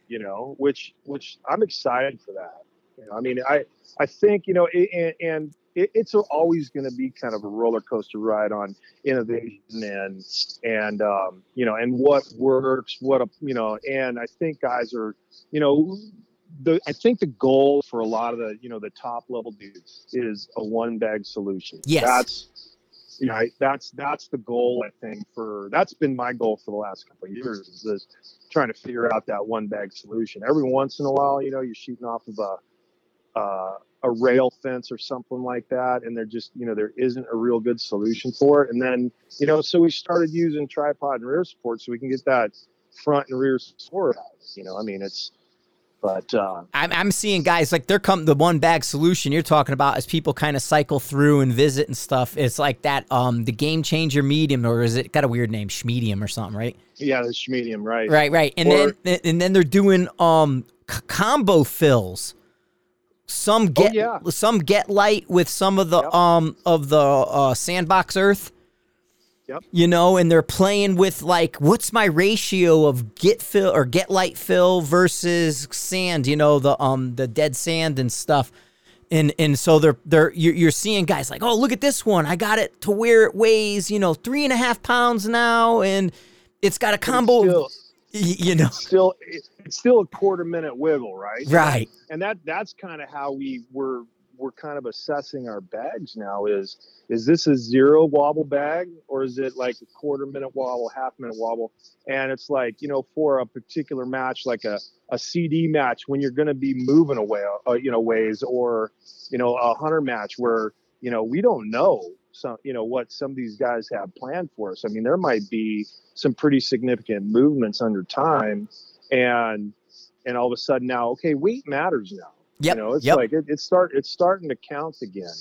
you know which which I'm excited for that you know I mean I I think you know it, and, and it, it's always going to be kind of a roller coaster ride on innovation and and um, you know and what works what a you know and I think guys are you know the I think the goal for a lot of the you know the top level dudes is a one bag solution. Yes. That's you know, I- that's that's the goal I think for that's been my goal for the last couple of years is this trying to figure out that one bag solution. Every once in a while, you know, you're shooting off of a uh, a rail fence or something like that, and there just you know there isn't a real good solution for it. And then you know, so we started using tripod and rear support so we can get that front and rear support. out. You know, I mean, it's but uh, I'm, I'm seeing guys like they're come the one bag solution you're talking about as people kind of cycle through and visit and stuff. It's like that um the game changer medium or is it got a weird name schmedium or something right? yeah, the medium, right? Right, right. And Or- then and then they're doing um c- combo fills. Some get Oh, yeah. some get light with some of the Yep. um of the uh, sandbox earth. Yep. You know, and they're playing with like, what's my ratio of get fill or get light fill versus sand? You know, the um the dead sand and stuff. And and so they're they're you're, you're seeing guys like, oh look at this one, I got it to where it weighs you know three and a half pounds now, and it's got a combo. You know, still, it's still a quarter minute wiggle, right? right? and that that's kind of how we were we're kind of assessing our bags now is is this a zero wobble bag or is it like a quarter minute wobble, half minute wobble? And it's like you know for a particular match, like a a CD match when you're going to be moving away, uh, you know, ways, or you know a hunter match where you know we don't know some you know what some of these guys have planned for us. I mean, there might be some pretty significant movements under time, and and all of a sudden now, okay, weight matters now. Yep, You know, it's yep. like it, it's start it's starting to count again.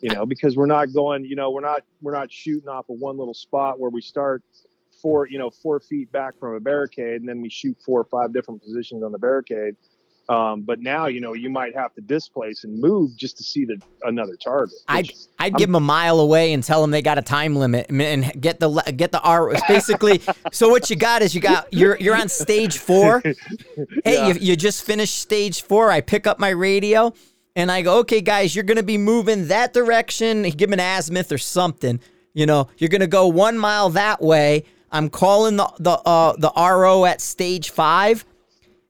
You know, because we're not going, you know, we're not we're not shooting off of one little spot where we start four, you know, four feet back from a barricade and then we shoot four or five different positions on the barricade. Um, but now, you know, you might have to displace and move just to see the another target. I'd I'd give them a mile away and tell them they got a time limit and- and get the get the R. Basically, so what you got is you got you're you're on stage four. Hey, Yeah. you, you just finished stage four. I pick up my radio and I go, okay, guys, you're gonna be moving that direction. Give them an azimuth or something. You know, you're gonna go one mile that way. I'm calling the the uh, the RO at stage five.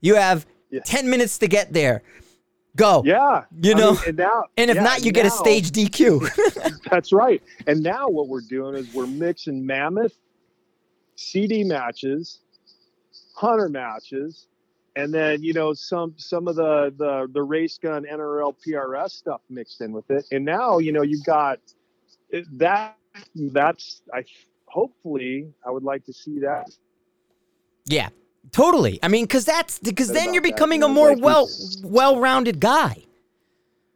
You have Yeah. ten minutes to get there. Go. yeah, You I know, mean, and now, And if yeah, not, you get a stage DQ. That's right. And now what we're doing is we're mixing mammoth CD matches, hunter matches, and then you know some some of the the the race gun NRL PRS stuff mixed in with it. And now you know you've got eh, that. That's I hopefully I would like to see that. Yeah, totally. I mean, because that's because then you're becoming you a more like well well rounded guy.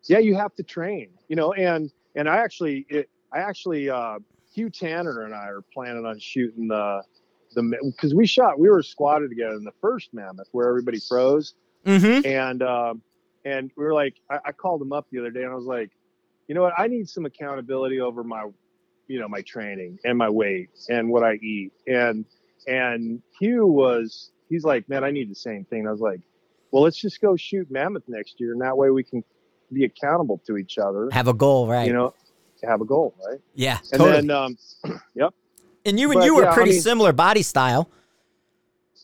yeah you have to train you know and and i actually it, i actually uh hugh tanner and i are planning on shooting the the because we shot we were squatted together in the first mammoth where everybody froze Mm-hmm. and um and we were like I, I called him up the other day and i was like you know what i need some accountability over my you know my training and my weight and what i eat and and hugh was he's like man i need the same thing and i was like well let's just go shoot mammoth next year and that way we can be accountable to each other Have a goal, right? you know have a goal right yeah, and totally. then um yep and you and but you were yeah, I pretty mean- similar body style.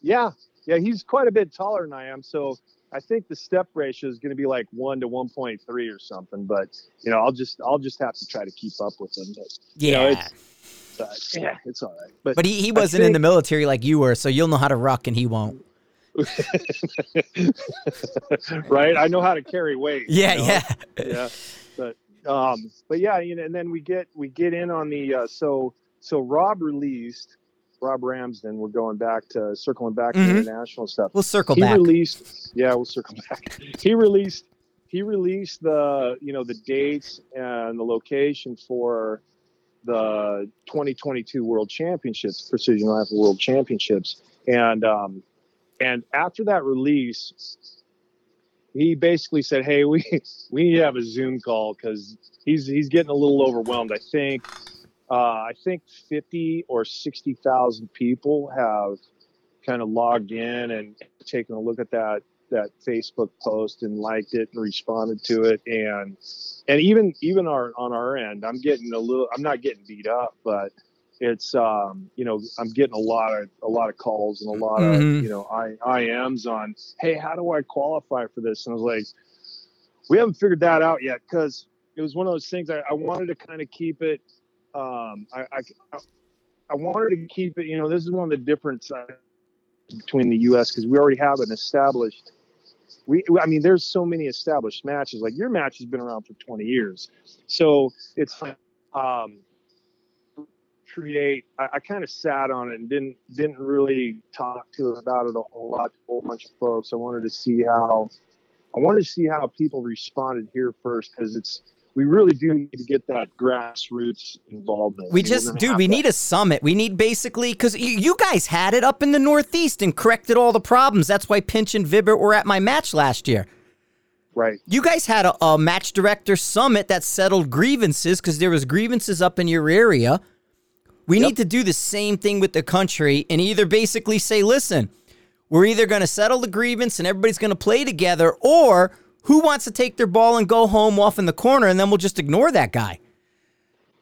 yeah yeah he's quite a bit taller than i am so i think the step ratio is going to be like 1 to 1.3 or something but you know i'll just i'll just have to try to keep up with him but, you Yeah, know, uh, yeah it's all right but, but he, he wasn't in the military like you were, so you'll know how to rock and he won't. right i know how to carry weight Yeah, you know? yeah, yeah but um but yeah you know and then we get we get in on the uh so so rob released rob ramsden we're going back to circling back Mhm. to international stuff We'll circle he back. released yeah we'll circle back he released he released the you know the dates and the location for the 2022 world championships precision rifle world championships. And um and after that release he basically said hey we we need to have a zoom call because he's he's getting a little overwhelmed. I think uh, i think 50 or 60,000 people have kind of logged in and taken a look at that that Facebook post and liked it and responded to it and and even even our on our end I'm getting a little I'm not getting beat up but it's um you know I'm getting a lot of a lot of calls and a lot of you know I IMs on hey how do I qualify for this and I was like we haven't figured that out yet because it was one of those things I, I wanted to kind of keep it um I, I I wanted to keep it you know this is one of the difference uh, between the U.S. because we already have an established. We, I mean, there's so many established matches. Like your match has been around for 20 years, so it's um, create. I, I kind of sat on it and didn't didn't really talk to about it a whole lot to a whole bunch of folks. I wanted to see how I wanted to see how people responded here first because it's we really do need to get that grassroots involvement. We I mean, we're just, dude, we to- need a summit. We need basically because you, you guys had it up in the Northeast and corrected all the problems. That's why Pinch and Vibert were at my match last year. right. You guys had a, a match director summit that settled grievances because there was grievances up in your area. We Yep. need to do the same thing with the country and either basically say, listen, we're either going to settle the grievance and everybody's going to play together, or who wants to take their ball and go home off in the corner and then we'll just ignore that guy.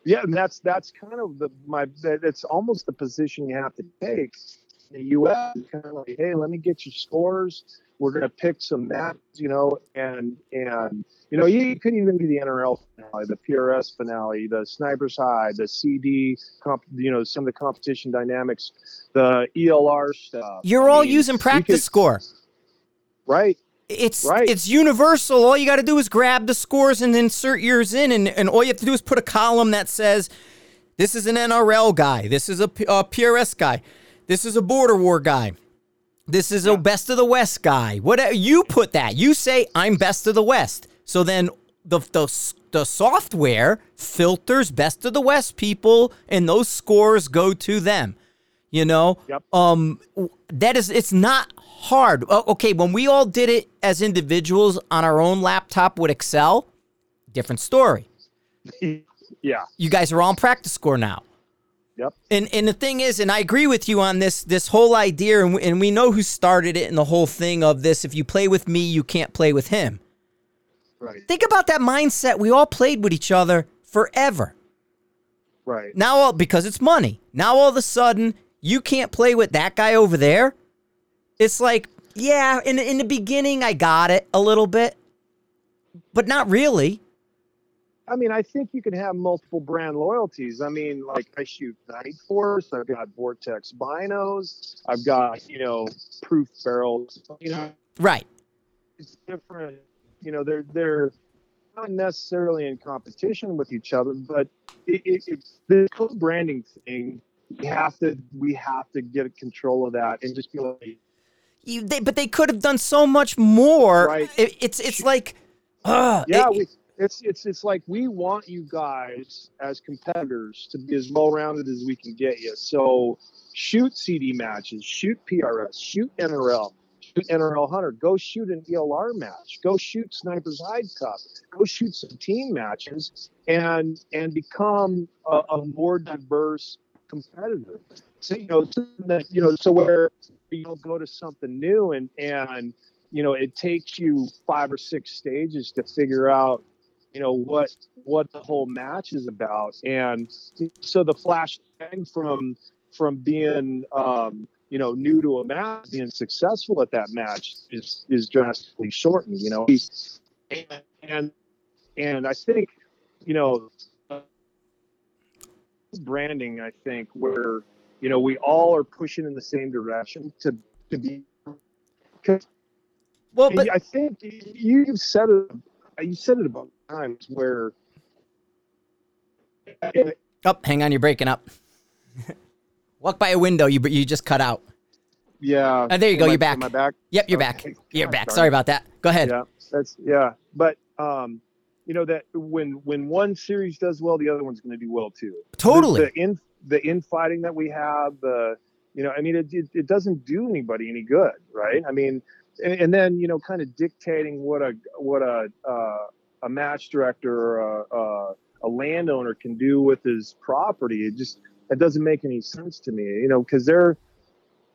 Yeah, and that's that's kind of the my that, it's almost the position you have to take. in The U.S. kind of like, hey, let me get your scores. we're gonna pick some maps, you know, and and you know, you could even be the NRL finale, the PRS finale, the Snipers Hide, the CD, comp, you know, some of the competition dynamics, the ELR stuff. You're I all mean, using you practice could- score. right? It's Right. it's universal. All you got to do is grab the scores and insert yours in, and, and all you have to do is put a column that says, "This is an NRL guy. This is a, a PRS guy. This is a Border War guy. This is a Best of the West guy. Whatever you put that, you say I'm Best of the West. So then the the the software filters Best of the West people, and those scores go to them. You know, Yep. um, that is it's not hard. Okay, when we all did it as individuals on our own laptop with Excel, different story. yeah. You guys are all on PractiScore now. Yep. And and the thing is, and I agree with you on this this whole idea, and we, and we know who started it, and the whole thing of this: if you play with me, you can't play with him. Right. Think about that mindset. We all played with each other forever. Right. Now, all because it's money. Now all of a sudden, you can't play with that guy over there. It's like, yeah, in in the beginning, I got it a little bit, but not really. I mean, I think you can have multiple brand loyalties. I mean, like I shoot Night Force, I've got Vortex Binos, I've got you know Proof Barrels. You know, Right. it's different. You know, they're they're not necessarily in competition with each other, but it, it, it's the co-branding thing. We have to we have to get control of that and just be like, You, they, but they could have done so much more. Right. It, it's it's like, uh, yeah, it- we, it's it's it's like we want you guys as competitors to be as well rounded as we can get you. So shoot CD matches, shoot PRS, shoot NRL, shoot NRL Hunter, go shoot an ELR match, go shoot Snipers Hide Cup, go shoot some team matches, and and become a, a more diverse competitor. So you know, that you know, so where you don't go to something new and and you know it takes you five or six stages to figure out you know what what the whole match is about and so the flash from from being um you know new to a match being successful at that match is is drastically shortened you know and, and i think you know branding i think where you know we all are pushing in the same direction to to be well, but I think you've said it. You said it about times where. oh, hang on, you're breaking up. Walk by a window. You you just cut out. Yeah. Oh, there you go, Am I- you're back. Am I back? Yep, you're Okay. back. You're back. sorry. Sorry about that. Go ahead. Yeah, that's yeah. But um, you know that when when one series does well, the other one's going to do well too. Totally. The, the in the infighting that we have, the you know, I mean, it, it it doesn't do anybody any good, right? I mean, and, and then you know, kind of dictating what a what a uh, a match director or a, a a landowner can do with his property. It just it doesn't make any sense to me, you know, because they're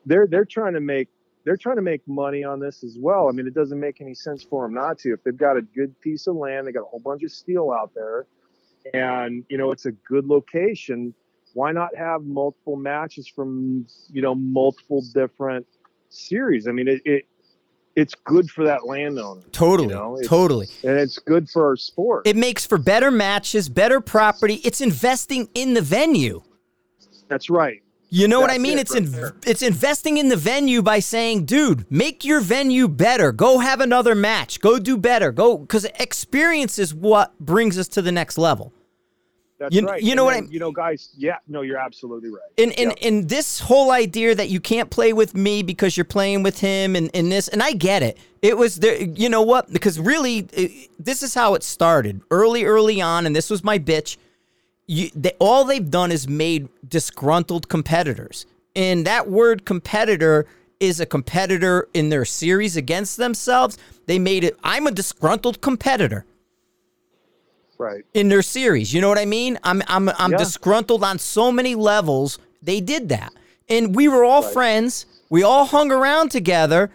they're they're trying to make they're trying to make money on this as well. I mean, it doesn't make any sense for them not to. If they've got a good piece of land, they got a whole bunch of steel out there, and you know it's a good location. Why not have multiple matches from you know multiple different series? I mean, it, it it's good for that landowner, Totally. You know, it's- totally. and it's good for our sport. It makes for better matches, better property. It's investing in the venue. That's right. You know what I mean? it It's right in, there. it's investing in the venue by saying, "Dude, make your venue better. Go have another match. Go do better. Go cuz experience is what brings us to the next level." That's You- right. you And know what then, I- You know, guys. Yeah. No, you're absolutely right. And and, Yeah. and this whole idea that you can't play with me because you're playing with him and, and this and I get it. It was there you know what? Because really it, this is how it started. Early early on and this was my bitch. You, they, all they've done is made disgruntled competitors. And that word competitor is a competitor in their series against themselves. They made it I'm a disgruntled competitor Right. in their series. You know what I mean? I'm I'm I'm Yeah. disgruntled on so many levels. They did that. And we were all friends. We all hung around together.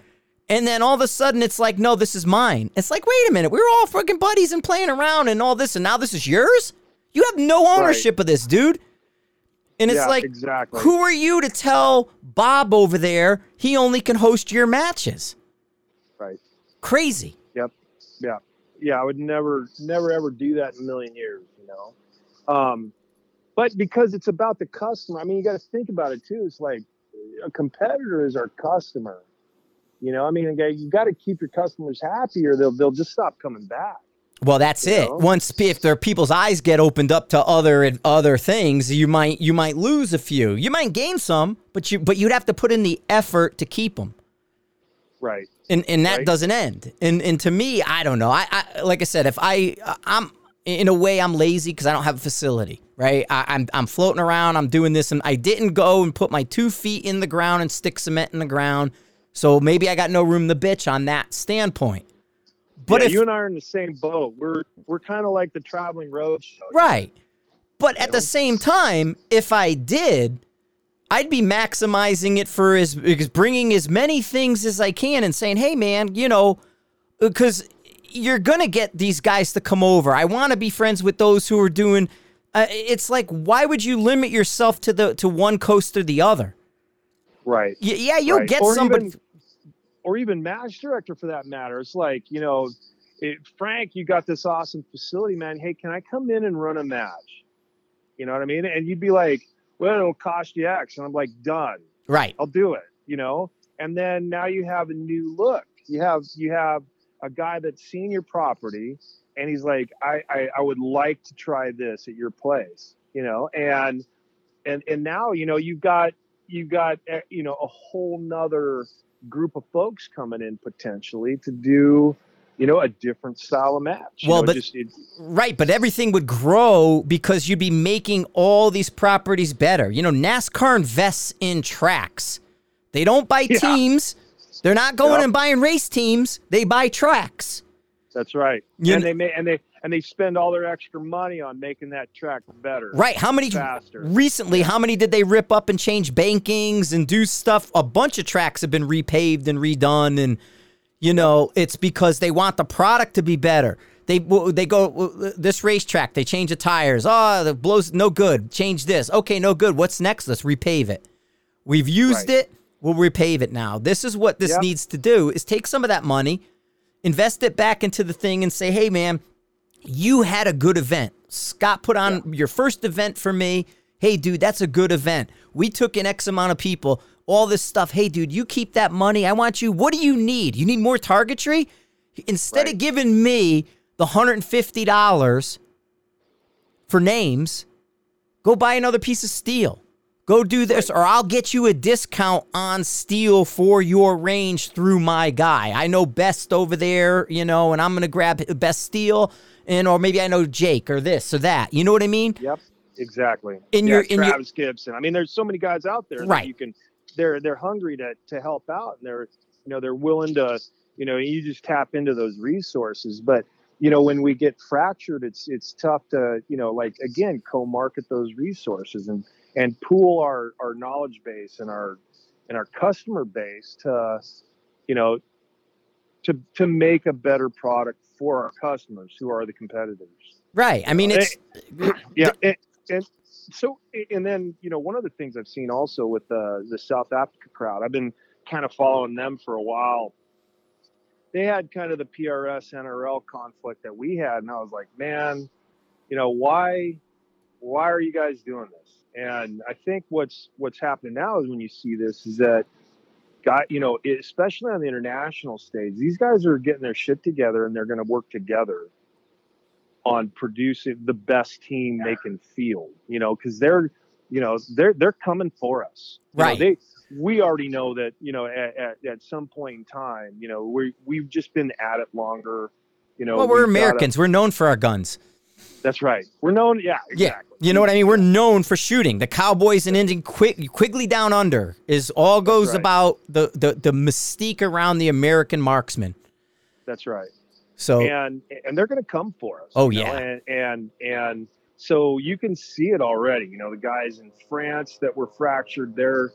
And then all of a sudden it's like, no, this is mine. It's like, wait a minute, we were all fucking buddies and playing around and all this, and now this is yours? You have no ownership of this, dude. And it's Yeah, like, exactly. who are you to tell Bob over there he only can host your matches? Right. Crazy. Yep. Yeah. Yeah. I would never, never, ever do that in a million years. You know. Um, but because it's about the customer, I mean, you got to think about it too. It's like a competitor is our customer. You know, I mean, you got to keep your customers happy, or they'll they'll just stop coming back. Well, that's it. Know? Once if their people's eyes get opened up to other other things, you might you might lose a few. You might gain some, but you but you'd have to put in the effort to keep them. Right. And and that right. doesn't end. And and to me, I don't know. I, I like I said, if I I'm in a way I'm lazy because I don't have a facility. Right. I, I'm I'm floating around. I'm doing this, and I didn't go and put my two feet in the ground and stick cement in the ground. So maybe I got no room to bitch on that standpoint. But yeah, if, you and I are in the same boat. We're we're kind of like the traveling road show. Right. But at the same time, if I did, I'd be maximizing it for as bringing as many things as I can and saying, "Hey man, you know, cuz you're going to get these guys to come over. I want to be friends with those who are doing uh, it's like why would you limit yourself to the to one coast or the other? Right. Y- yeah, you'll right. get or somebody even, or even match director for that matter. It's like, you know, it, Frank, you got this awesome facility, man. Hey, can I come in and run a match? You know what I mean? And you'd be like, well, it'll cost you X. And I'm like, done. Right. I'll do it, you know? And then now you have a new look. You have, you have a guy that's seen your property and he's like, I, I, I would like to try this at your place, you know? And, and, and now, you know, you've got, you've got, eh, you know, a whole nother group of folks coming in potentially to do you know a different style of match well know, but just, right but everything would grow because you'd be making all these properties better. You know nascar invests in tracks. They don't buy yeah. teams. They're not going and buying race teams. They buy tracks. That's right. You and they may and they and they spend all their extra money on making that track better. Right. How many faster. recently, how many did they rip up and change bankings and do stuff? A bunch of tracks have been repaved and redone and you know, it's because they want the product to be better. They they go this racetrack, they change the tires. Oh, the blows no good. Change this. Okay, no good. What's next? Let's repave it. We've used right. it. We'll repave it now. This is what this yep. needs to do is take some of that money, invest it back into the thing and say, "Hey man, you had a good event. Scott put on yeah. your first event for me. Hey, dude, that's a good event. We took in X amount of people, all this stuff. Hey, dude, you keep that money. I want you. What do you need? You need more targetry? Instead right. of giving me the $150 for names, go buy another piece of steel. Go do this, or I'll get you a discount on steel for your range through my guy. I know best over there, you know, and I'm going to grab best steel and or maybe I know Jake or this or that. You know what I mean? Yep, exactly. In yeah, your in Travis your, Gibson. I mean, there's so many guys out there right. you can. They're they're hungry to to help out, and they're you know they're willing to you know you just tap into those resources, but you know when we get fractured it's it's tough to you know like again co-market those resources and and pool our our knowledge base and our and our customer base to you know to to make a better product for our customers who are the competitors. Right. I mean, it's yeah, and, and, so and then you know one of the things I've seen also with the the South Africa crowd, I've been kind of following them for a while. They had kind of the PRS NRL conflict that we had, and I was like, man, you know why why are you guys doing this? And I think what's what's happening now is when you see this is that guy, you know, especially on the international stage, these guys are getting their shit together and they're going to work together on producing the best team they can field, you know, because they're, you know, they're they're coming for us. You right. Know, they we already know that, you know, at, at, at, some point in time, you know, we we've just been at it longer. You know, well, we're Americans. we're known for our guns. That's right. We're known. Yeah, exactly. Yeah. You know what I mean? We're known for shooting. The Cowboys and Indian Quig, Quigley Down Under is all goes right. about the, the the mystique around the American marksman. That's right. So and and they're going to come for us. Oh yeah. Know? And and and so you can see it already. You know, the guys in France that were fractured there,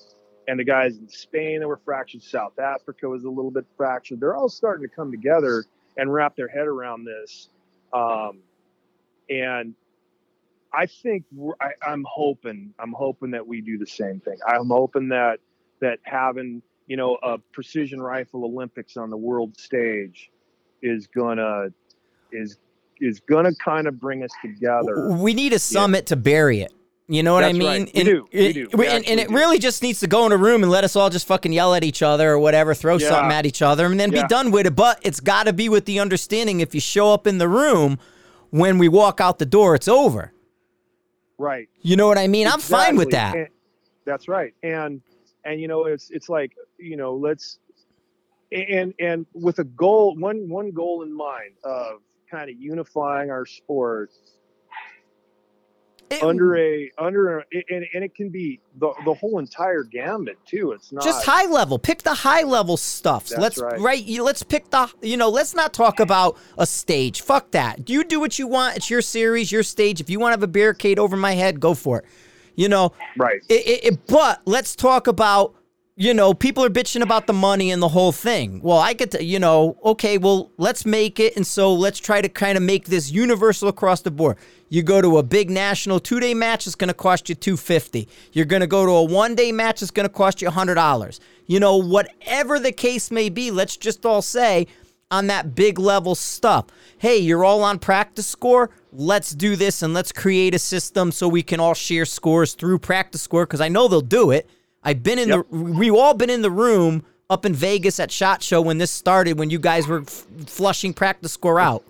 and the guys in Spain that were fractured. South Africa was a little bit fractured. They're all starting to come together and wrap their head around this. Um, and I think I, am hoping I'm hoping that we do the same thing. I'm hoping that that having you know, a precision rifle Olympics on the world stage is gonna is is gonna kind of bring us together. We need a summit yeah. to bury it. You know what That's I mean? Right. We and, do. We do. We and, and, it really just needs to go in a room and let us all just fucking yell at each other or whatever, throw yeah. something at each other, and then yeah. be done with it. But it's got to be with the understanding if you show up in the room when we walk out the door, it's over. Right. You know what I mean? Exactly. I'm fine with that. And, that's right. And and you know, it's it's like you know, let's and and with a goal, one one goal in mind of kind of unifying our sport it, under a under a, and, and it can be the the whole entire gambit too. It's not just high level. Pick the high level stuff. let's right. right. Let's pick the you know. Let's not talk about a stage. Fuck that. You do what you want. It's your series, your stage. If you want to have a barricade over my head, go for it. You know. Right. It, it, but let's talk about you know, people are bitching about the money and the whole thing. Well, I get to, you know, okay, well, let's make it. And so let's try to kind of make this universal across the board. You go to a big national two day match, it's going to cost you 250 You're going to go to a one day match, it's going to cost you $100. You know, whatever the case may be, let's just all say on that big level stuff. Hey, you're all on PractiScore. Let's do this and let's create a system so we can all share scores through PractiScore because I know they'll do it I've been in yep. the we've all been in the room up in Vegas at Shot Show when this started when you guys were f- flushing PractiScore out.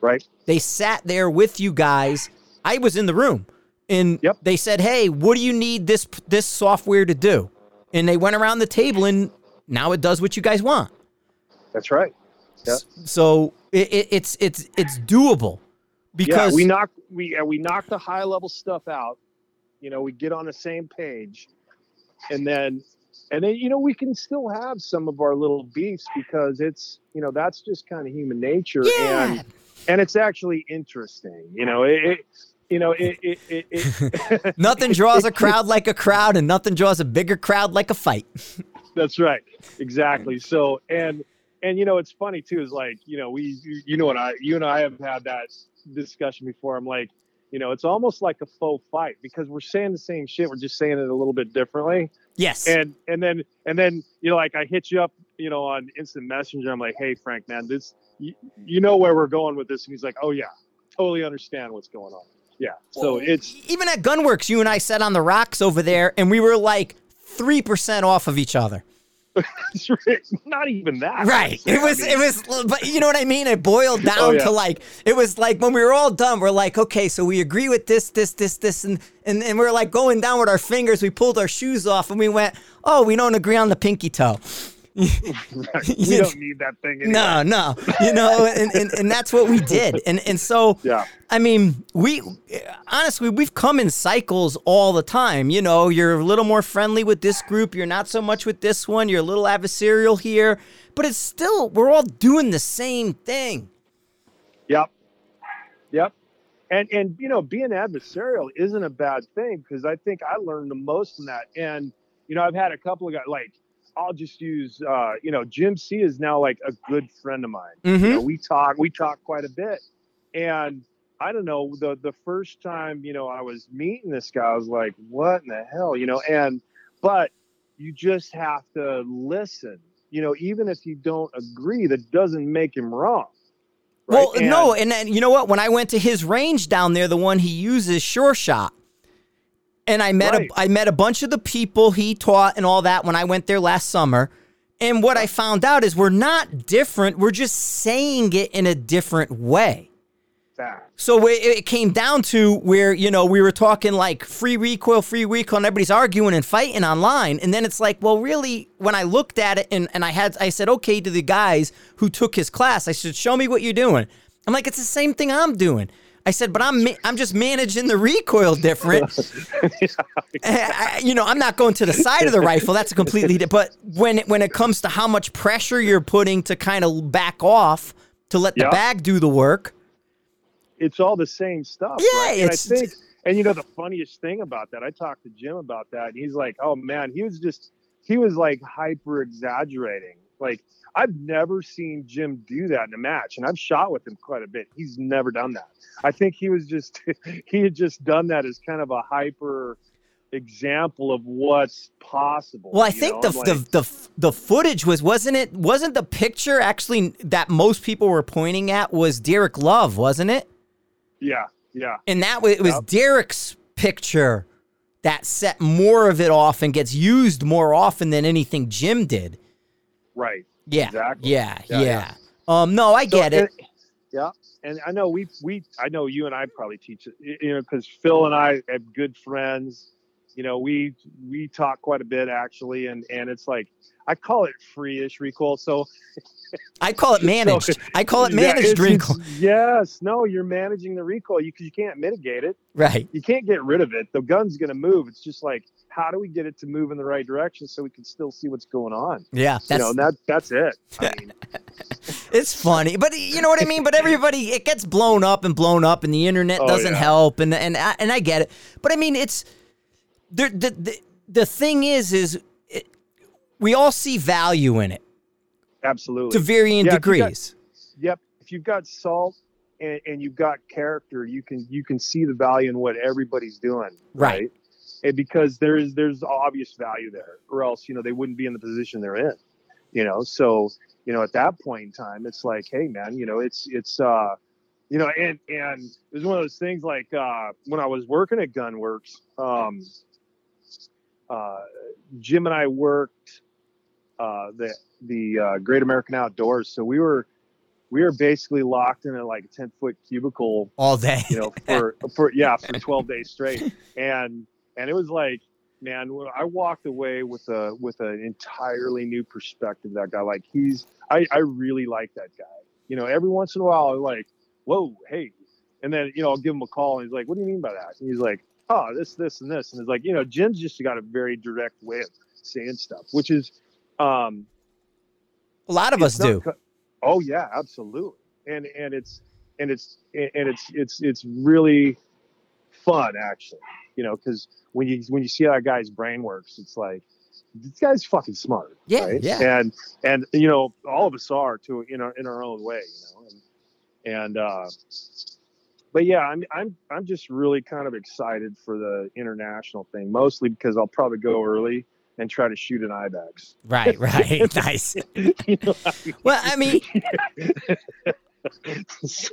Right. They sat there with you guys. I was in the room and yep. they said, "Hey, what do you need this this software to do?" And they went around the table and now it does what you guys want. That's right. Yep. So it, it, it's it's it's doable because yeah, we knock we we knock the high level stuff out. You know, we get on the same page and then and then you know we can still have some of our little beefs because it's you know that's just kind of human nature yeah. and and it's actually interesting you know it, it you know it, it, it, it nothing draws a crowd like a crowd and nothing draws a bigger crowd like a fight. That's right. Exactly. So and and you know it's funny too is like you know we you know what i you and i have had that discussion before. I'm like you know, it's almost like a faux fight because we're saying the same shit. We're just saying it a little bit differently. Yes. And and then and then you know, like I hit you up, you know, on instant messenger. I'm like, hey, Frank, man, this you, you know where we're going with this, and he's like, oh yeah, totally understand what's going on. Yeah. So well, it's even at Gunwerks, you and I sat on the rocks over there, and we were like three percent off of each other. Not even that. Right. It was, it was, but you know what I mean? It boiled down oh, yeah. to like, it was like when we were all done, we're like, okay, so we agree with this, this, this, this, and, and, and we're like going down with our fingers. We pulled our shoes off and we went, oh, we don't agree on the pinky toe. We don't need that thing. Anymore. No, no, you know, and, and, and that's what we did. And and so, yeah. I mean, we honestly we've come in cycles all the time. You know, you're a little more friendly with this group. You're not so much with this one. You're a little adversarial here, but it's still we're all doing the same thing. Yep. Yep. And and you know, being adversarial isn't a bad thing because I think I learned the most from that. And you know, I've had a couple of guys like I'll just use, uh, you know, Jim See is now like a good friend of mine. Mm-hmm. You know, we talk, we talk quite a bit, and I don't know the the first time you know I was meeting this guy, I was like, what in the hell, you know, and but you just have to listen, you know, even if you don't agree, that doesn't make him wrong. Right? Well, and, no, and then you know what? When I went to his range down there, the one he uses, Sure Shot, and I met right. a I met a bunch of the people he taught and all that when I went there last summer. And what I found out is we're not different. We're just saying it in a different way. So it, it came down to where you know we were talking like free recoil, free recoil, and everybody's arguing and fighting online. And then it's like, well, really, when I looked at it and, and I had I said, okay, to the guys who took his class, I said, show me what you're doing. I'm like, it's the same thing I'm doing. I said, but I'm I'm just managing the recoil different. Eh, I, you know, I'm not going to the side of the rifle. That's a completely. But when it, when it comes to how much pressure you're putting to kind of back off to let the yep. bag do the work, it's all the same stuff. Yeah, right? it's. And I think, and you know, the funniest thing about that, I talked to Jim about that, and he's like, "Oh man, he was just he was like hyper exaggerating, like." I've never seen Jim do that in a match, and I've shot with him quite a bit. He's never done that. I think he was just he had just done that as kind of a hyper example of what's possible. Well, I think the, like, the the the footage was wasn't it wasn't the picture actually that most people were pointing at was Derek Love, wasn't it? yeah, yeah, And that was, it was Yep. Derek's picture that set more of it off and gets used more often than anything Jim did. right. Yeah, Exactly. yeah, yeah. Yeah, Um, no, I So, get it. and- yeah, and I know we we I know you and I probably teach it, you know, because Phil and I have good friends. You know, we we talk quite a bit actually, and and it's like I call it free-ish recoil. So I call it managed. I call it managed it's- recoil. Yes, no, you're managing the recoil because you can't mitigate it. Right. You can't get rid of it. The gun's going to move. It's just like how do we get it to move in the right direction so we can still see what's going on? Yeah. you That's know, and that that's it. I mean, it's funny, but you know what I mean. But everybody, it gets blown up and blown up, and the internet Oh, doesn't yeah. help, and and I, and I get it. But I mean, it's the the the, the thing is, is it, we all see value in it absolutely. to varying Yeah, if got- degrees. Yep. If you've got salt and, and you've got character, you can you can see the value in what everybody's doing. Right. Right. And because there is there's obvious value there, or else you know they wouldn't be in the position they're in. You know, so you know at that point in time, it's like, hey man, you know, it's it's uh, you know, and and it was one of those things like uh, when I was working at Gunwerks, um, uh, Jim and I worked uh, the the uh, Great American Outdoors, so we were we were basically locked in a like a 10 foot cubicle All day. you know for for yeah for 12 days straight and and it was like man i walked away with a with an entirely new perspective that guy like he's i i really like that guy you know every once in a while i'm like whoa hey and then you know i'll give him a call and he's like what do you mean by that and he's like oh this this and this and it's like you know jim's just got a very direct way of saying stuff which is um A lot of us do. co- Oh yeah, absolutely. And and it's and it's and it's it's it's really fun actually. You know, because when you when you see how a guy's brain works, it's like this guy's fucking smart. Yeah, right? yeah. And and you know, all of us are too in our in our own way. You know, and and uh, but yeah, I'm I'm I'm just really kind of excited for the international thing, mostly because I'll probably go early and try to shoot an ibex. Right. Right. nice. you know, I mean, Well, I mean, so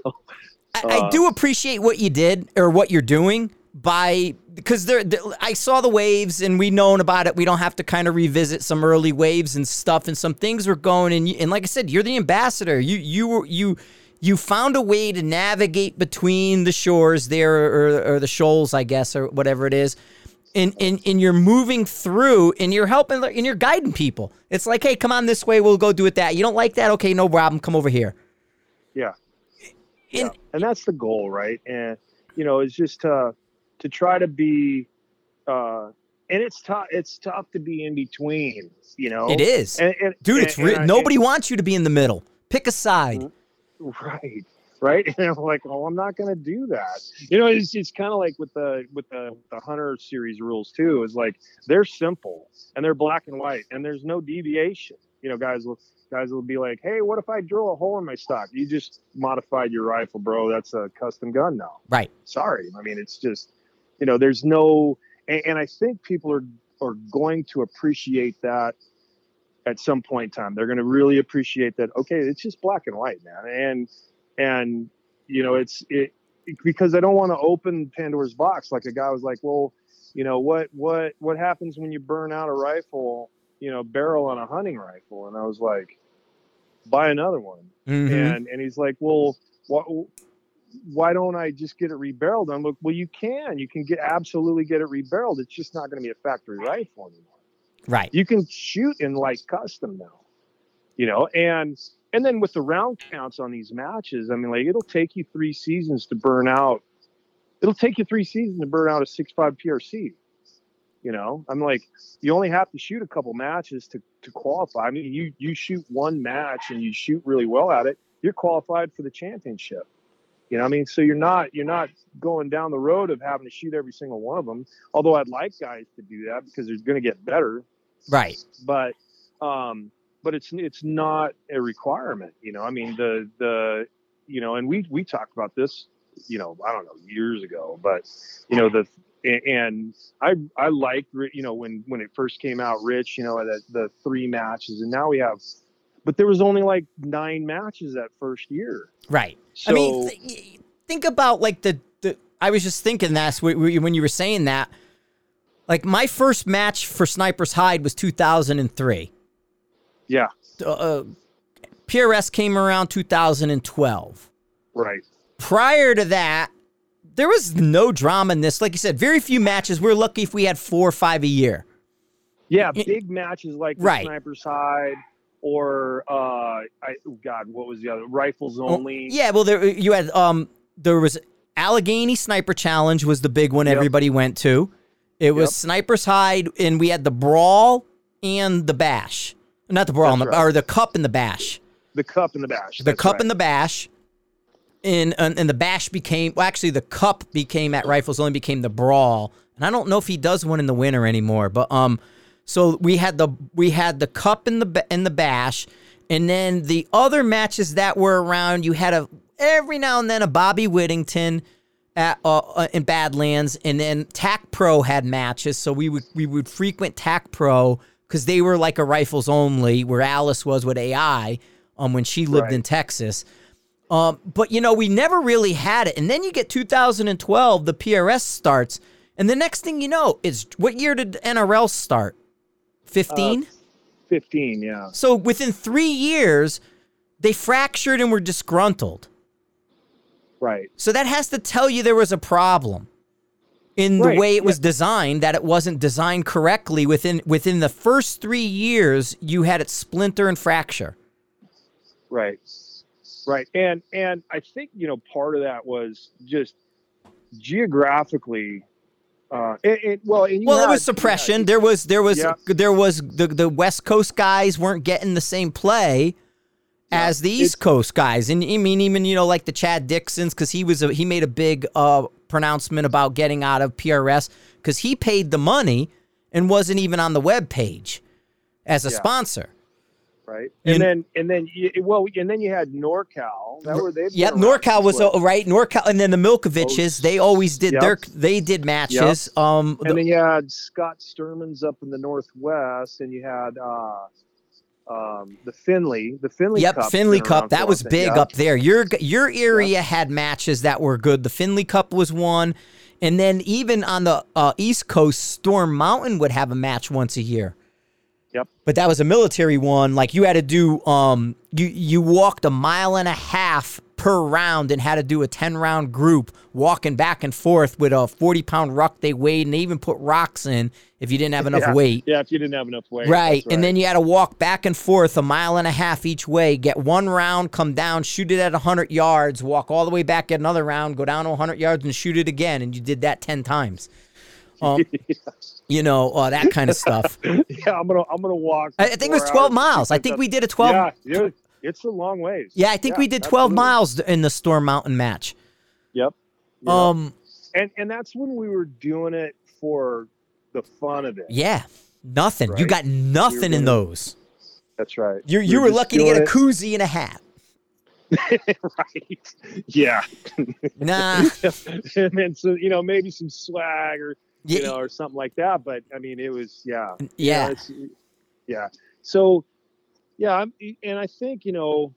I, I Uh, do appreciate what you did or what you're doing by because there, there- I saw the waves and we known about it. We don't have to kind of revisit some early waves and stuff and some things were going and and like I said, you're the ambassador. You you were you you found a way to navigate between the shores there or, or the shoals, I guess, or whatever it is. And, and, and you're moving through and you're helping and you're guiding people. It's like, hey, come on this way, we'll go do it that. You don't like that? Okay, no problem. Come over here. yeah, yeah, And and that's the goal, right? And you know, it's just to to try to be, uh, and it's tough. It's tough to be in between. You know, it is. And, and, Dude, and- it's re- and nobody wants you to be in the middle. Pick a side. right right and i'm like oh i'm not going to do that you know it's, it's kind of like with the with the the hunter series rules too is like they're simple and they're black and white and there's no deviation you know guys will guys will be like hey what if i drill a hole in my stock? You just modified your rifle bro. That's a custom gun now. Right. sorry. I mean it's just you know there's no and, and i think people are are going to appreciate that at some point in time. They're going to really appreciate that okay it's just black and white man. And and you know it's it because i don't want to open pandora's box. Like a guy was like well you know what what what happens when you burn out a rifle you know barrel on a hunting rifle and i was like buy another one Mhm. and and he's like, well, why, why don't I just get it rebarreled? I'm like, well, you can, you can get absolutely get it rebarreled. It's just not going to be a factory rifle anymore. Right. You can shoot in like custom now, you know, and and then with the round counts on these matches, I mean, like it'll take you three seasons to burn out. It'll take you three seasons to burn out a six five PRC. You know, I'm like, you only have to shoot a couple matches to, to qualify. I mean, you you shoot one match and you shoot really well at it, you're qualified for the championship. You know, I mean, so you're not you're not going down the road of having to shoot every single one of them. Although I'd like guys to do that because they're going to get better, Right. but um, but it's it's not a requirement. You know, I mean the the you know, and we we talked about this, you know, I don't know years ago, but you know the and, I I liked you know when when it first came out, Rich, you know the the three matches, and now we have, but there was only like nine matches that first year. Right. So, I mean, th- think about like the, the I was just thinking that when you were saying that. Like my first match for Snipers Hide was 2003. Yeah. Uh, PRS came around 2012. Right. Prior to that, there was no drama in this. Like you said, very few matches. We're lucky if we had four or five a year. Yeah, big matches like the Right. Snipers Hide or uh, I oh God, what was the other? Rifles only. Oh, Yeah, well, there you had um, there was Allegheny Sniper Challenge was the big one Yep. everybody went to. It was Yep. Snipers Hide, and we had the Brawl and the Bash. Not the Brawl, the, right. or the Cup and the Bash. The cup and the bash. The Cup right. and the Bash. And, and and the Bash became well, actually the Cup became at Rifles only became the Brawl, and I don't know if he does one in the winter anymore. But um, so we had the we had the Cup and the and the Bash, and then the other matches that were around, you had a every now and then a Bobby Whittington at uh, uh, in Badlands, and then Tac Pro had matches, so we would we would frequent Tac Pro because they were like a rifles only, where Alice was with AI, um, when she lived Right. in Texas. Um, but you know, we never really had it, and then you get 2012, the PRS starts, and the next thing you know, it's what year did NRL start? 15. Uh, Fifteen. Yeah. So within three years, they fractured and were disgruntled. Right. So that has to tell you there was a problem in the Right, way it was designed, that it wasn't designed correctly. Within within the first three years, you had it splinter and fracture. Right. Right. And and I think you know part of that was just geographically. Uh, it, it well, Well, it was suppression. There was there was Yeah. there was the the West Coast guys weren't getting the same play as the East Coast guys, and I mean even you know like the Chad Dixons because he was a, he made a big uh, pronouncement about getting out of PRS because he paid the money and wasn't even on the web page as a Yeah. sponsor. Right. You And then and then you, well, and then you had NorCal. That were they? Yep, NorCal was uh, right. NorCal, and then the Milkoviches, they always did Yep. their they did matches. Um, the- And then you had Scott Sturman's up in the northwest, and you had uh, um, the Finley, the Finley Yep, Cup. Finley Cup. That was a big up there. Your your area had matches that were good. The Finley Cup was one, and then even on the uh, East Coast, Storm Mountain would have a match once a year. Yep. But that was a military one. Like you had to do, um, you you walked a mile and a half per round and had to do a ten round group walking back and forth with a forty pound ruck they weighed, and they even put rocks in if you didn't have enough yeah. weight. Yeah, if you didn't have enough weight. Right. that's And then you had to walk back and forth a mile and a half each way, get one round, come down, shoot it at 100 yards, walk all the way back, get another round, go down to 100 yards and shoot it again. And you did that 10 times. Um, You know, uh, that kind of stuff. yeah, I'm gonna I'm gonna walk. I, I think it was 12 miles. I think we did a 12. Yeah, yeah, it's a long ways. Yeah, I think we did 12 absolutely. miles in the Storm Mountain match. Yep. Yeah. Um, and and that's when we were doing it for the fun of it. yeah, nothing. You got nothing in those. That's right. You you were just lucky to get a koozie and a hat. right. Yeah. Nah. and then so you know maybe some swag or you know or something like that. But I mean it was yeah. You know, yeah. yeah. So, yeah, I'm, and I think you know,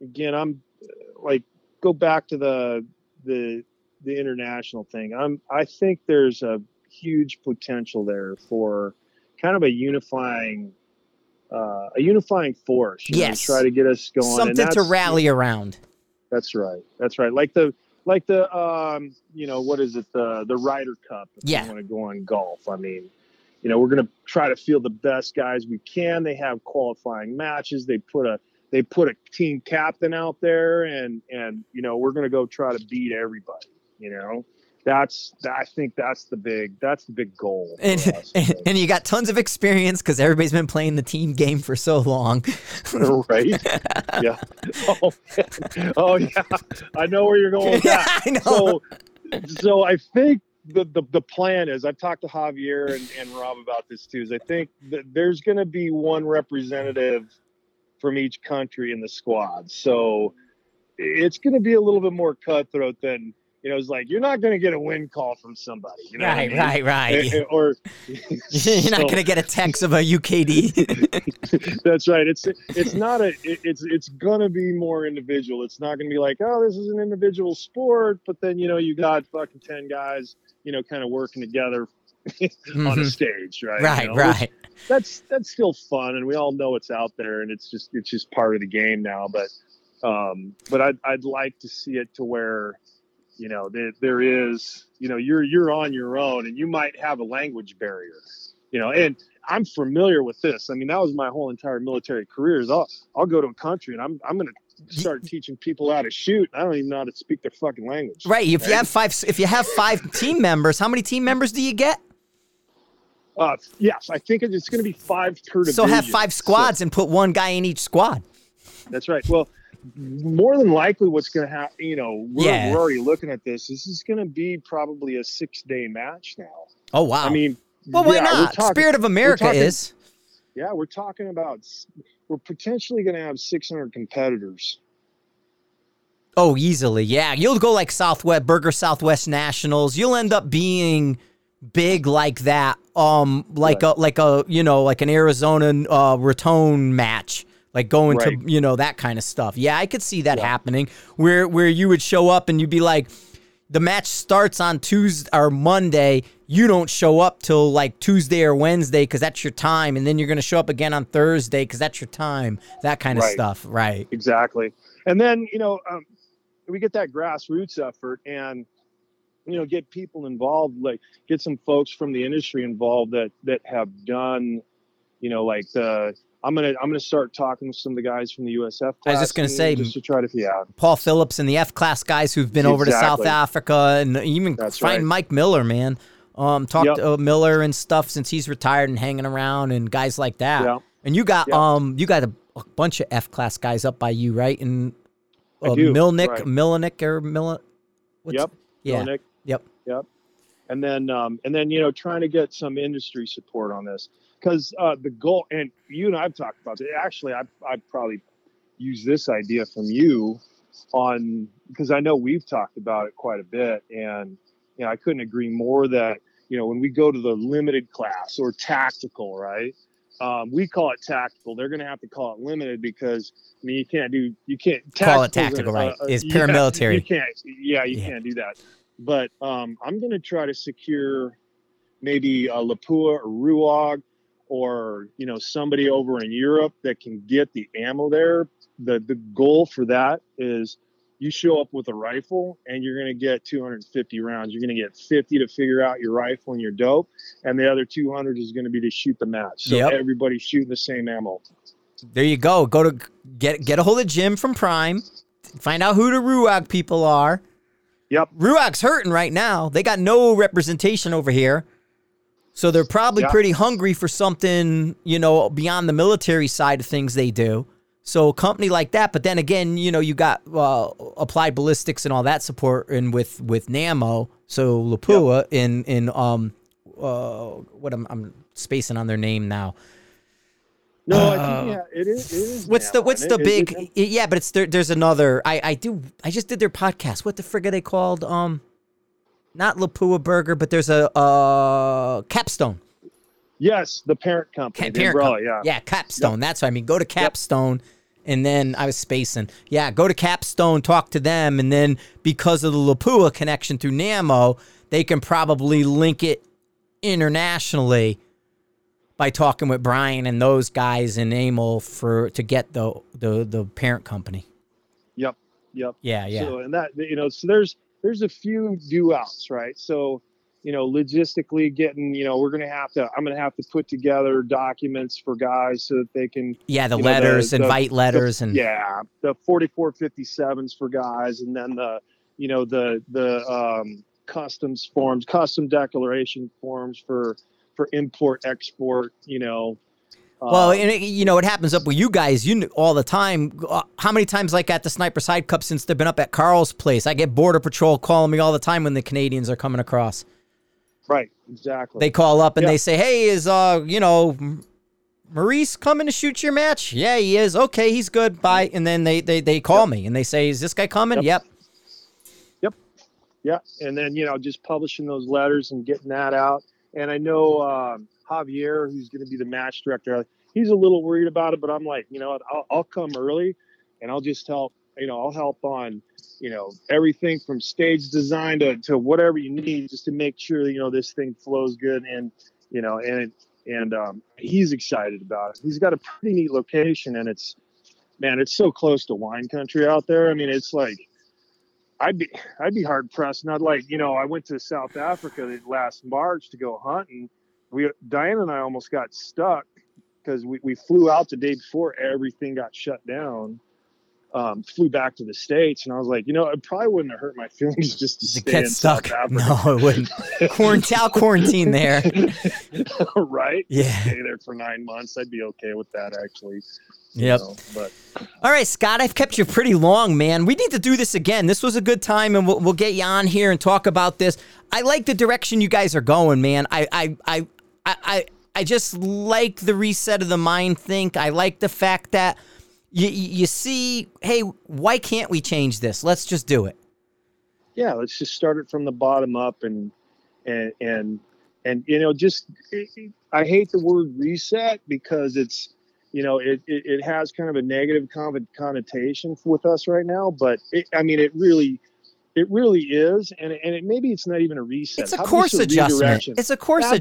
again, I'm uh, like go back to the the the international thing. I'm I think there's a huge potential there for kind of a unifying uh, a unifying force. You know, to Yes. try to get us going. and Something to rally around. That's right. That's right. Like the like the um you know what is it the the Ryder Cup? If Yeah. you want to go on golf. I mean, you know, we're gonna try to field the best guys we can. They have qualifying matches. They put a they put a team captain out there, and and you know we're gonna go try to beat everybody. You know, that's I think that's the big that's the big goal. And, us. and, and you got tons of experience because everybody's been playing the team game for so long. right? Yeah. Oh, oh yeah. I know where you're going with that. I know. so so I think the, the the plan is I've talked to Javier and, and Rob about this too, is I think that there's gonna be one representative from each country in the squad. So it's gonna be a little bit more cutthroat than you know, it's like you're not going to get a win call from somebody. You know what I right, mean? right, right. Eh, eh, Or You're not so- gonna get a text of a UKD. That's right. It's it's not a it- it's it's gonna be more individual. It's not gonna be like oh this is an individual sport, but then you know you got fucking ten guys you know kind of working together on a Mhm. stage, right? Right, You know, right. That's that's still fun, and we all know it's out there, and it's just it's just part of the game now. But um, but I'd I'd like to see it to where you know there, there is you know you're you're on your own, and you might have a language barrier, you know, and I'm familiar with this. I mean, that was my whole entire military career. Is I'll I'll go to a country and I'm I'm gonna start teaching people how to shoot. I don't even know how to speak their fucking language. Right. If you have five, if you have five team members, how many team members do you get? Uh, yes, I think it's going to be five per division. So have five So- squads and put one guy in each squad. that's right. Well, more than likely, what's going to happen, you know, we're, Yeah. we're already looking at this. This is going to be probably a six day match now. Oh wow. I mean, well, why yeah, not? talking- Spirit of America talking- is. Yeah, we're talking about, we're potentially going to have 600 competitors. Oh, easily. Yeah, you'll go like Southwest Berger Southwest Nationals. You'll end up being big like that. Um, like a like a you know like an Arizona uh, Raton match. Like going Right. to you know that kind of stuff. Yeah, I could see that Yeah. happening. Where where you would show up and you'd be like, the match starts on Tuesday or Monday. You don't show up till like Tuesday or Wednesday because that's your time, and then you're gonna show up again on Thursday because that's your time. That kind of Right. stuff, right? Exactly. And then, you know, um, we get that grassroots effort and, you know, get people involved, like get some folks from the industry involved that, that have done, you know, like the, I'm going to, I'm to start talking with some of the guys from the USF. I was just gonna say- just to try to, yeah, Paul Phillips and the F class guys who've been over to South Africa and even That's find right. Mike Miller, man. Um, talked Yep. to Miller and stuff since he's retired and hanging around and guys like that. Yeah. And you got um you got a, a bunch of F class guys up by you, right? And uh, Milnick, right. Milnick or Mil. What's, Yep. Yeah. Nick. Yep. Yep. And then, um, and then, you know, trying to get some industry support on this because uh, the goal, and you and I've talked about it. Actually, I I probably use this idea from you on because I know we've talked about it quite a bit, and you know, I couldn't agree more that you know when we go to the limited class or tactical, right? Um, we call it tactical. They're going to have to call it limited because I mean you can't do you can't Call it tactical, right. It's paramilitary. You can't. Yeah, you Yeah. can't do that. But um, I'm going to try to secure maybe a Lapua or Ruag or you know somebody over in Europe that can get the ammo there. The the goal for that is you show up with a rifle and you're going to get 250 rounds. You're going to get 50 to figure out your rifle and your dope, and the other 200 is going to be to shoot the match. So Yep. everybody's shooting the same ammo. There you go. Go to get get a hold of Jim from Prime. Find out who the Ruag people are. Yep. Ruag's hurting right now. They got no representation over here. So they're probably Yeah. pretty hungry for something, you know, beyond the military side of things they do. So a company like that, but then again, you know, you got uh, applied ballistics and all that support and with with Nammo, So Lapua in in um uh what I'm I'm spacing on their name now. No, I Uh, think yeah, it is. It is What's the what's the it- big? it- yeah, but it's there. There's another. I I do. I just did their podcast. What the frig are they called? Um, not Lapua Berger, but there's a uh Capstone. Yes, the parent company, Ca- parent umbrella. com- Yeah. yeah, Capstone. That's what I mean. Go to Capstone, and then I was spacing. Yeah, go to Capstone, talk to them, and then because of the Lapua connection through Nammo, they can probably link it internationally by talking with Brian and those guys in Amel for to get the the the parent company. Yep. Yep. Yeah, yeah. So and that you know, so there's there's a few do outs, right? So you know, logistically getting, you know, we're gonna have to. I'm gonna have to put together documents for guys so that they can. yeah, the you know, the- letters, the- invite the- letters, and yeah, the 4457s for guys, and then the, you know, the the um, customs forms, custom declaration forms for for import export. You know. Well, um, and it, you know, it happens up with you guys. You kn- all the time. Uh, How many times, like at the Snipers Hide Cup, since they've been up at Carl's place, I get Border Patrol calling me all the time when the Canadians are coming across. right, exactly. They call up and Yeah. they say, "Hey, is uh, you know, Maurice coming to shoot your match? Yeah, he is. Okay, he's good. Bye." And then they they they call me and they say, "Is this guy coming?" Yep. Yep. yeah, and then you know just publishing those letters and getting that out. And I know um, Javier, who's going to be the match director, he's a little worried about it, but I'm like, you know, I'll, I'll come early, and I'll just help. You know, I'll help on, you know, everything from stage design to, to whatever you need, just to make sure you know this thing flows good, and you know, and and um, he's excited about it. He's got a pretty neat location, and it's man, it's so close to wine country out there. I mean, it's like I'd be I'd be hard pressed. Not like you know, I went to South Africa last March to go hunting. We Diane and I almost got stuck because we, we flew out the day before everything got shut down. Um, flew back to the states, and I was like, you know, it probably wouldn't have hurt my feelings just to, get stuck. No, it wouldn't. Quarantine, I'll quarantine there. right? Yeah. Stay there for nine months. I'd be okay with that, actually. you Yep. know, but All right, Scott, I've kept you pretty long, man. We need to do this again. This was a good time, and we'll, we'll get you on here and talk about this. I like the direction you guys are going, man. I, I, I, I, I, I just like the reset of the mind think. I like the fact that you, you see, hey, why can't we change this? Let's just do it. yeah, let's just start it from the bottom up and and and and you know just I hate the word reset because it's you know it it, it has kind of a negative connotation with us right now, but it, I mean it really it really is, and and it, maybe it's not even a reset. It's a How course just adjustment. redirection? It's a course Absolutely.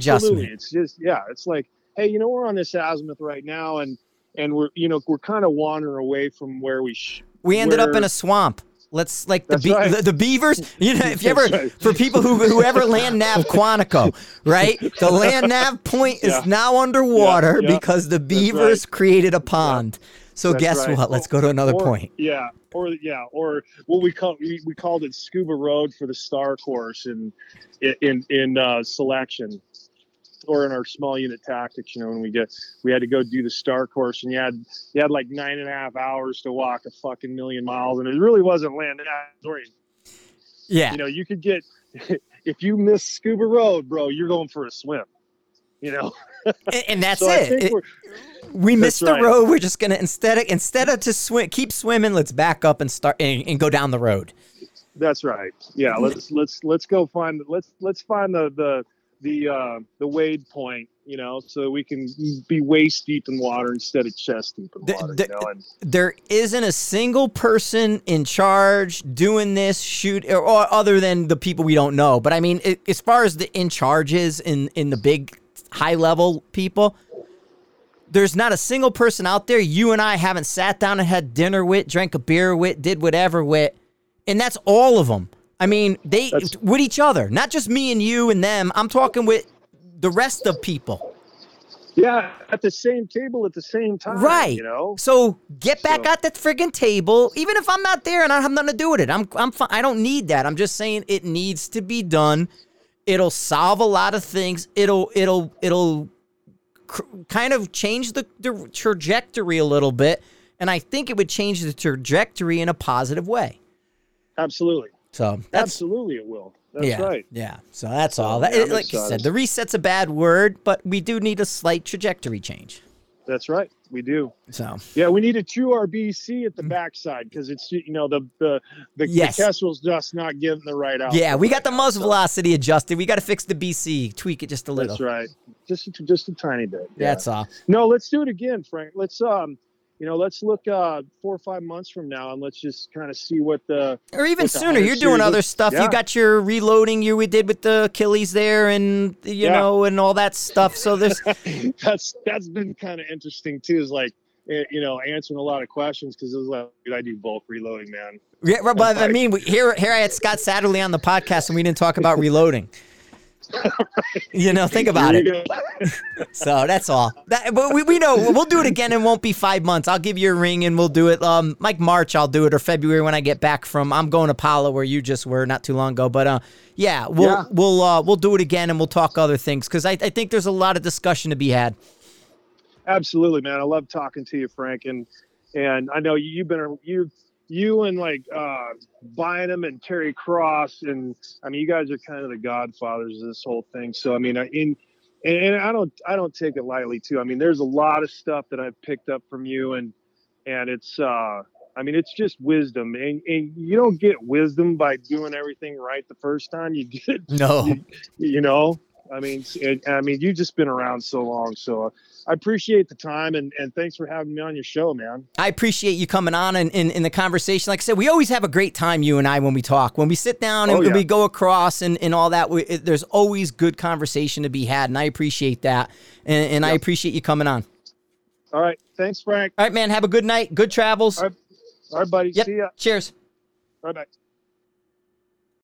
adjustment. It's just yeah, it's like hey, you know we're on this azimuth right now, and and we're you know we're kind of wandering away from where we sh- We ended up in a swamp. Let's like the, be- right. the the beavers. You know, if you ever right. for people who whoever land nav Quantico, right? The land nav point is Yeah. now underwater Yeah, yeah. because the beavers created a pond. So That's guess right. what? Let's go to another or, point. Yeah, or yeah, or what we call we, we called it scuba road for the star course in in in uh, selection, or in our small unit tactics. You know, when we get we had to go do the star course, and you had you had like nine and a half hours to walk a fucking million miles, and it really wasn't land. Yeah. You know, you could get if you miss scuba road, bro, you're going for a swim. You know, and, and that's so it. we're missed the right. road. We're just gonna instead of instead of to swim, keep swimming. Let's back up and start and, and go down the road. That's right. Yeah, let's let's let's go find let's let's find the the the uh, the wade point, you know, so we can be waist deep in water instead of chest deep in The- water. the- you know, and there isn't a single person in charge doing this shoot or, or other than the people we don't know but i mean it, as far as the in charges in in the big high level people there's not a single person out there you and i haven't sat down and had dinner with drank a beer with did whatever with and that's all of them i mean they That's- with each other not just me and you and them i'm talking with the rest of people yeah, at the same table at the same time. Right. You know. So get back So- at that friggin' table, even if I'm not there and I have nothing to do with it. I'm I'm fine. I don't need that. I'm just saying it needs to be done. It'll solve a lot of things. It'll it'll it'll cr- kind of change the, the trajectory a little bit, and I think it would change the trajectory in a positive way. Absolutely. So that's Absolutely, it will. That's yeah, right. yeah. So that's all. That, like you said, the reset's a bad word, but we do need a slight trajectory change. That's right. We do. So Yeah, we need a true RBC at the backside because it's you know the the the, Yes. the Kestrel's just not getting the right out. Yeah, we got the muzzle velocity adjusted. We got to fix the BC, tweak it just a little. That's right. Just a- just a tiny bit. Yeah. That's all. No, let's do it again, Frank. Let's um, you know, let's look uh four or five months from now and let's just kind of see what the Or even sooner. You're doing other stuff. You got your reloading you we did with the Achilles there, and you Yeah. know, and all that stuff. So there's that's that's been kind of interesting too. Is like eh, you know answering a lot of questions because it was like dude, I do bulk reloading, man. yeah, but I mean, here here I had Scott Satterlee on the podcast, and we didn't talk about reloading. You know, think about it. So that's all. That, but we, we know we'll do it again. It won't be five months. I'll give you a ring and we'll do it. Um, like March, I'll do it or February when I get back from. I'm going to Pala where you just were not too long ago. But uh, yeah, we'll Yeah. we'll uh, we'll do it again and we'll talk other things because I, I think there's a lot of discussion to be had. Absolutely, man. I love talking to you, Frank, and and I know you've been you you and like uh Bynum and Terry Cross, and I mean you guys are kind of the godfathers of this whole thing. So I mean, I- in and, and I don't I don't take it lightly too. I mean, there's a lot of stuff that I've picked up from you, and and it's uh I mean, it's just wisdom, and, and you don't get wisdom by doing everything right the first time. You get no, you, you know. I mean, it, I mean, you've just been around so long, so uh, I appreciate the time and, and thanks for having me on your show, man. I appreciate you coming on and in, in, the conversation. Like I said, we always have a great time, you and I, when we talk. When we sit down and, oh, yeah. we go across and, and all that, we, it, there's always good conversation to be had, and I appreciate that. And, and yep. I appreciate you coming on. All right. Thanks, Frank. All right, man. Have a good night. Good travels. All right, all right buddy. Yep. See ya. Cheers. Bye bye.